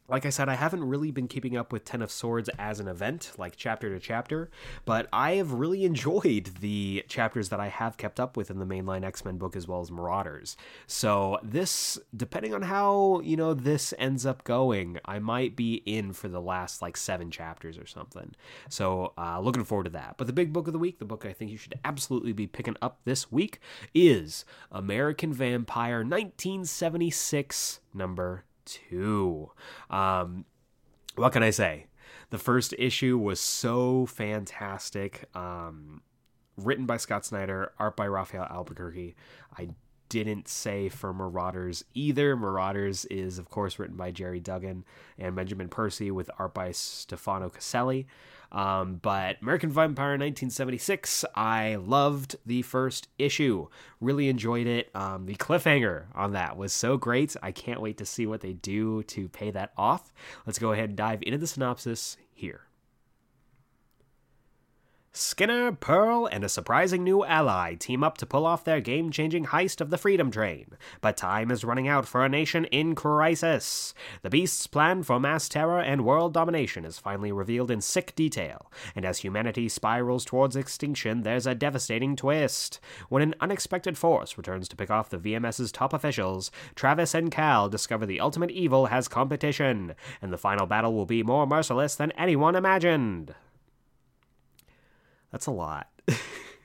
like I said, I haven't really been keeping up with Ten of Swords as an event, like chapter to chapter, but I have really enjoyed the chapters that I have kept up with in the mainline X Men book as well as Marauders. So, this, depending on how, you know, this ends up going, I might be in for the last like seven chapters or something. So, uh, looking forward to that. But the big book of the week, the book I think you should absolutely be picking up this week, is American Vampire 1976, number two. Um, what can I say? The first issue was so fantastic. Um, written by Scott Snyder, art by Rafael Albuquerque. I didn't say for Marauders either. Marauders is, of course, written by Gerry Duggan and Benjamin Percy with art by Stefano Caselli. Um, but American Vampire 1976, I loved the first issue. Really enjoyed it. Um, the cliffhanger on that was so great. I can't wait to see what they do to pay that off. Let's go ahead and dive into the synopsis here. Skinner, Pearl, and a surprising new ally team up to pull off their game changing heist of the Freedom Train. But time is running out for a nation in crisis. The Beast's plan for mass terror and world domination is finally revealed in sick detail, and as humanity spirals towards extinction, there's a devastating twist. When an unexpected force returns to pick off the VMS's top officials, Travis and Cal discover the ultimate evil has competition, and the final battle will be more merciless than anyone imagined. That's a lot.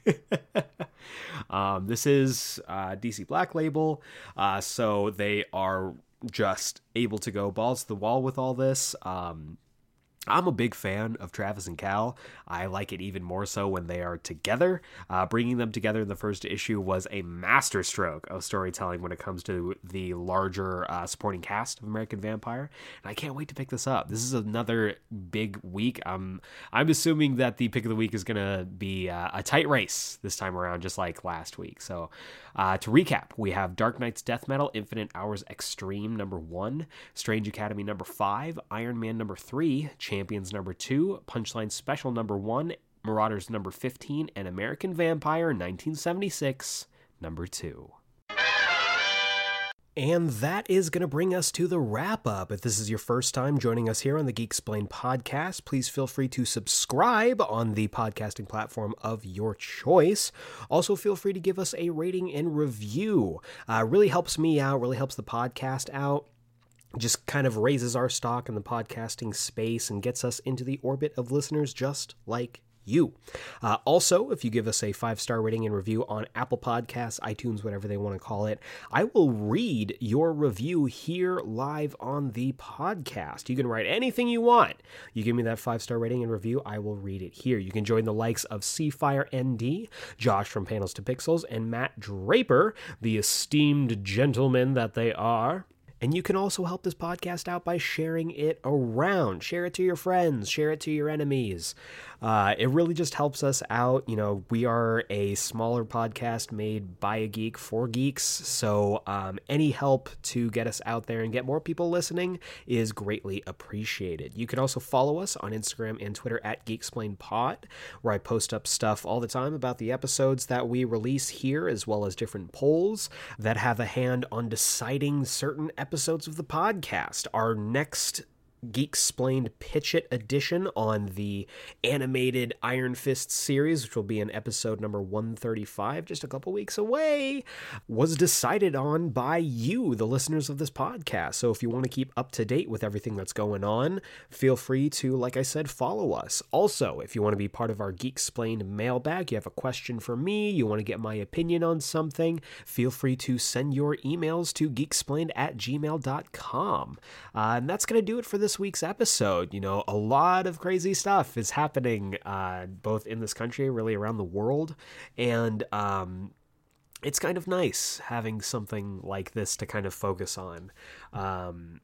um, this is uh, DC Black Label, uh, so they are just able to go balls to the wall with all this. Um, I'm a big fan of Travis and Cal. I like it even more so when they are together. Uh, bringing them together in the first issue was a masterstroke of storytelling when it comes to the larger uh, supporting cast of American Vampire. And I can't wait to pick this up. This is another big week. Um, I'm assuming that the pick of the week is going to be uh, a tight race this time around, just like last week. So uh, to recap, we have Dark Nights Death Metal, Infinite Hours Extreme number one, Strange Academy number five, Iron Man number three, Champions number two, Punchline Special number one, Marauders number 15, and American Vampire 1976 number two. And that is going to bring us to the wrap up. If this is your first time joining us here on the Geeksplained podcast, please feel free to subscribe on the podcasting platform of your choice. Also, feel free to give us a rating and review. Uh, really helps me out, really helps the podcast out just kind of raises our stock in the podcasting space and gets us into the orbit of listeners just like you. Uh, also, if you give us a five star rating and review on Apple Podcasts, iTunes, whatever they want to call it, I will read your review here live on the podcast. You can write anything you want. You give me that five star rating and review, I will read it here. You can join the likes of Seafire ND, Josh from Panels to Pixels, and Matt Draper, the esteemed gentlemen that they are. And you can also help this podcast out by sharing it around. Share it to your friends, share it to your enemies. Uh, it really just helps us out. You know, we are a smaller podcast made by a geek for geeks. So um, any help to get us out there and get more people listening is greatly appreciated. You can also follow us on Instagram and Twitter at GeekSplainPod, where I post up stuff all the time about the episodes that we release here, as well as different polls that have a hand on deciding certain episodes of the podcast. Our next Geeksplained Pitch It edition on the animated Iron Fist series, which will be in episode number 135, just a couple weeks away, was decided on by you, the listeners of this podcast. So if you want to keep up to date with everything that's going on, feel free to, like I said, follow us. Also, if you want to be part of our Geeksplained mailbag, you have a question for me, you want to get my opinion on something, feel free to send your emails to geeksplained at gmail.com. Uh, and that's going to do it for this this week's episode. You know, a lot of crazy stuff is happening uh, both in this country, really around the world, and um, it's kind of nice having something like this to kind of focus on. Um,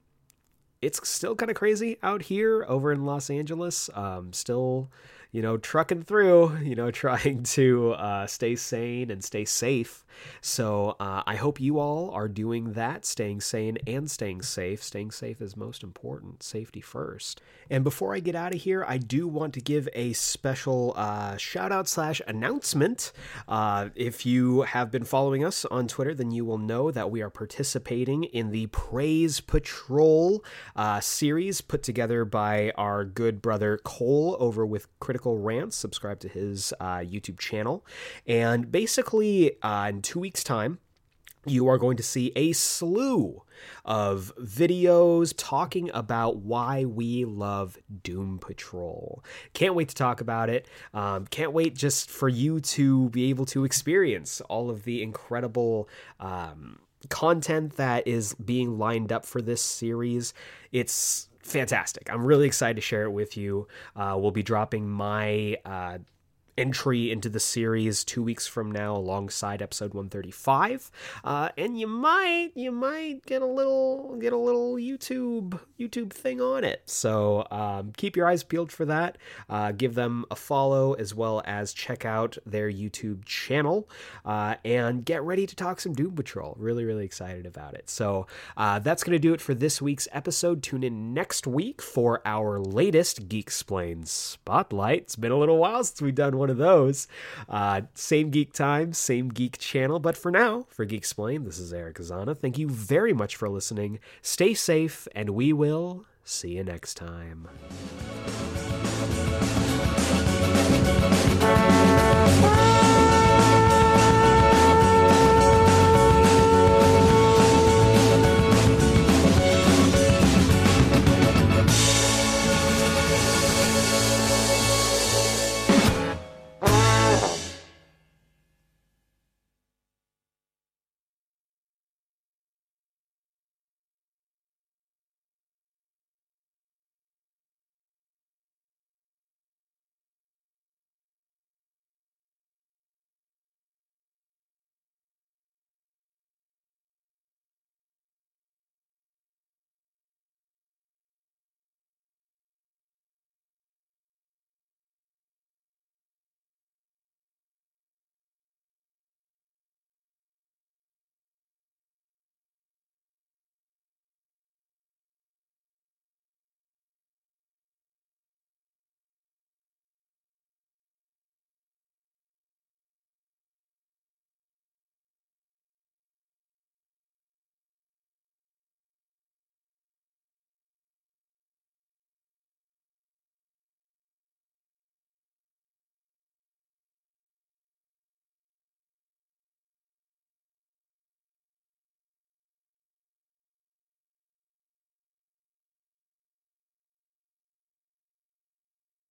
it's still kind of crazy out here over in Los Angeles. Um, still you know, trucking through, you know, trying to uh, stay sane and stay safe. So uh, I hope you all are doing that, staying sane and staying safe. Staying safe is most important, safety first. And before I get out of here, I do want to give a special uh, shout out slash announcement. Uh, if you have been following us on Twitter, then you will know that we are participating in the Praise Patrol uh, series put together by our good brother Cole over with Critical Rants. Subscribe to his uh, YouTube channel. And basically, uh, two weeks' time, you are going to see a slew of videos talking about why we love Doom Patrol. Can't wait to talk about it. Um, can't wait just for you to be able to experience all of the incredible. Um, content that is being lined up for this series. It's fantastic. I'm really excited to share it with you. Uh, we'll be dropping my uh, entry into the series two weeks from now alongside episode 135 uh, and you might you might get a little get a little youtube youtube thing on it. So um, keep your eyes peeled for that. Uh, give them a follow as well as check out their youtube channel. Uh, and get ready to talk some doom patrol. Really really excited about it. So uh, that's going to do it for this week's episode. Tune in next week for our latest geek explains spotlight. It's been a little while since we've done one one of those. Uh, same geek time, same geek channel. But for now, for Geeksplained, this is Eric Azana. Thank you very much for listening. Stay safe, and we will see you next time.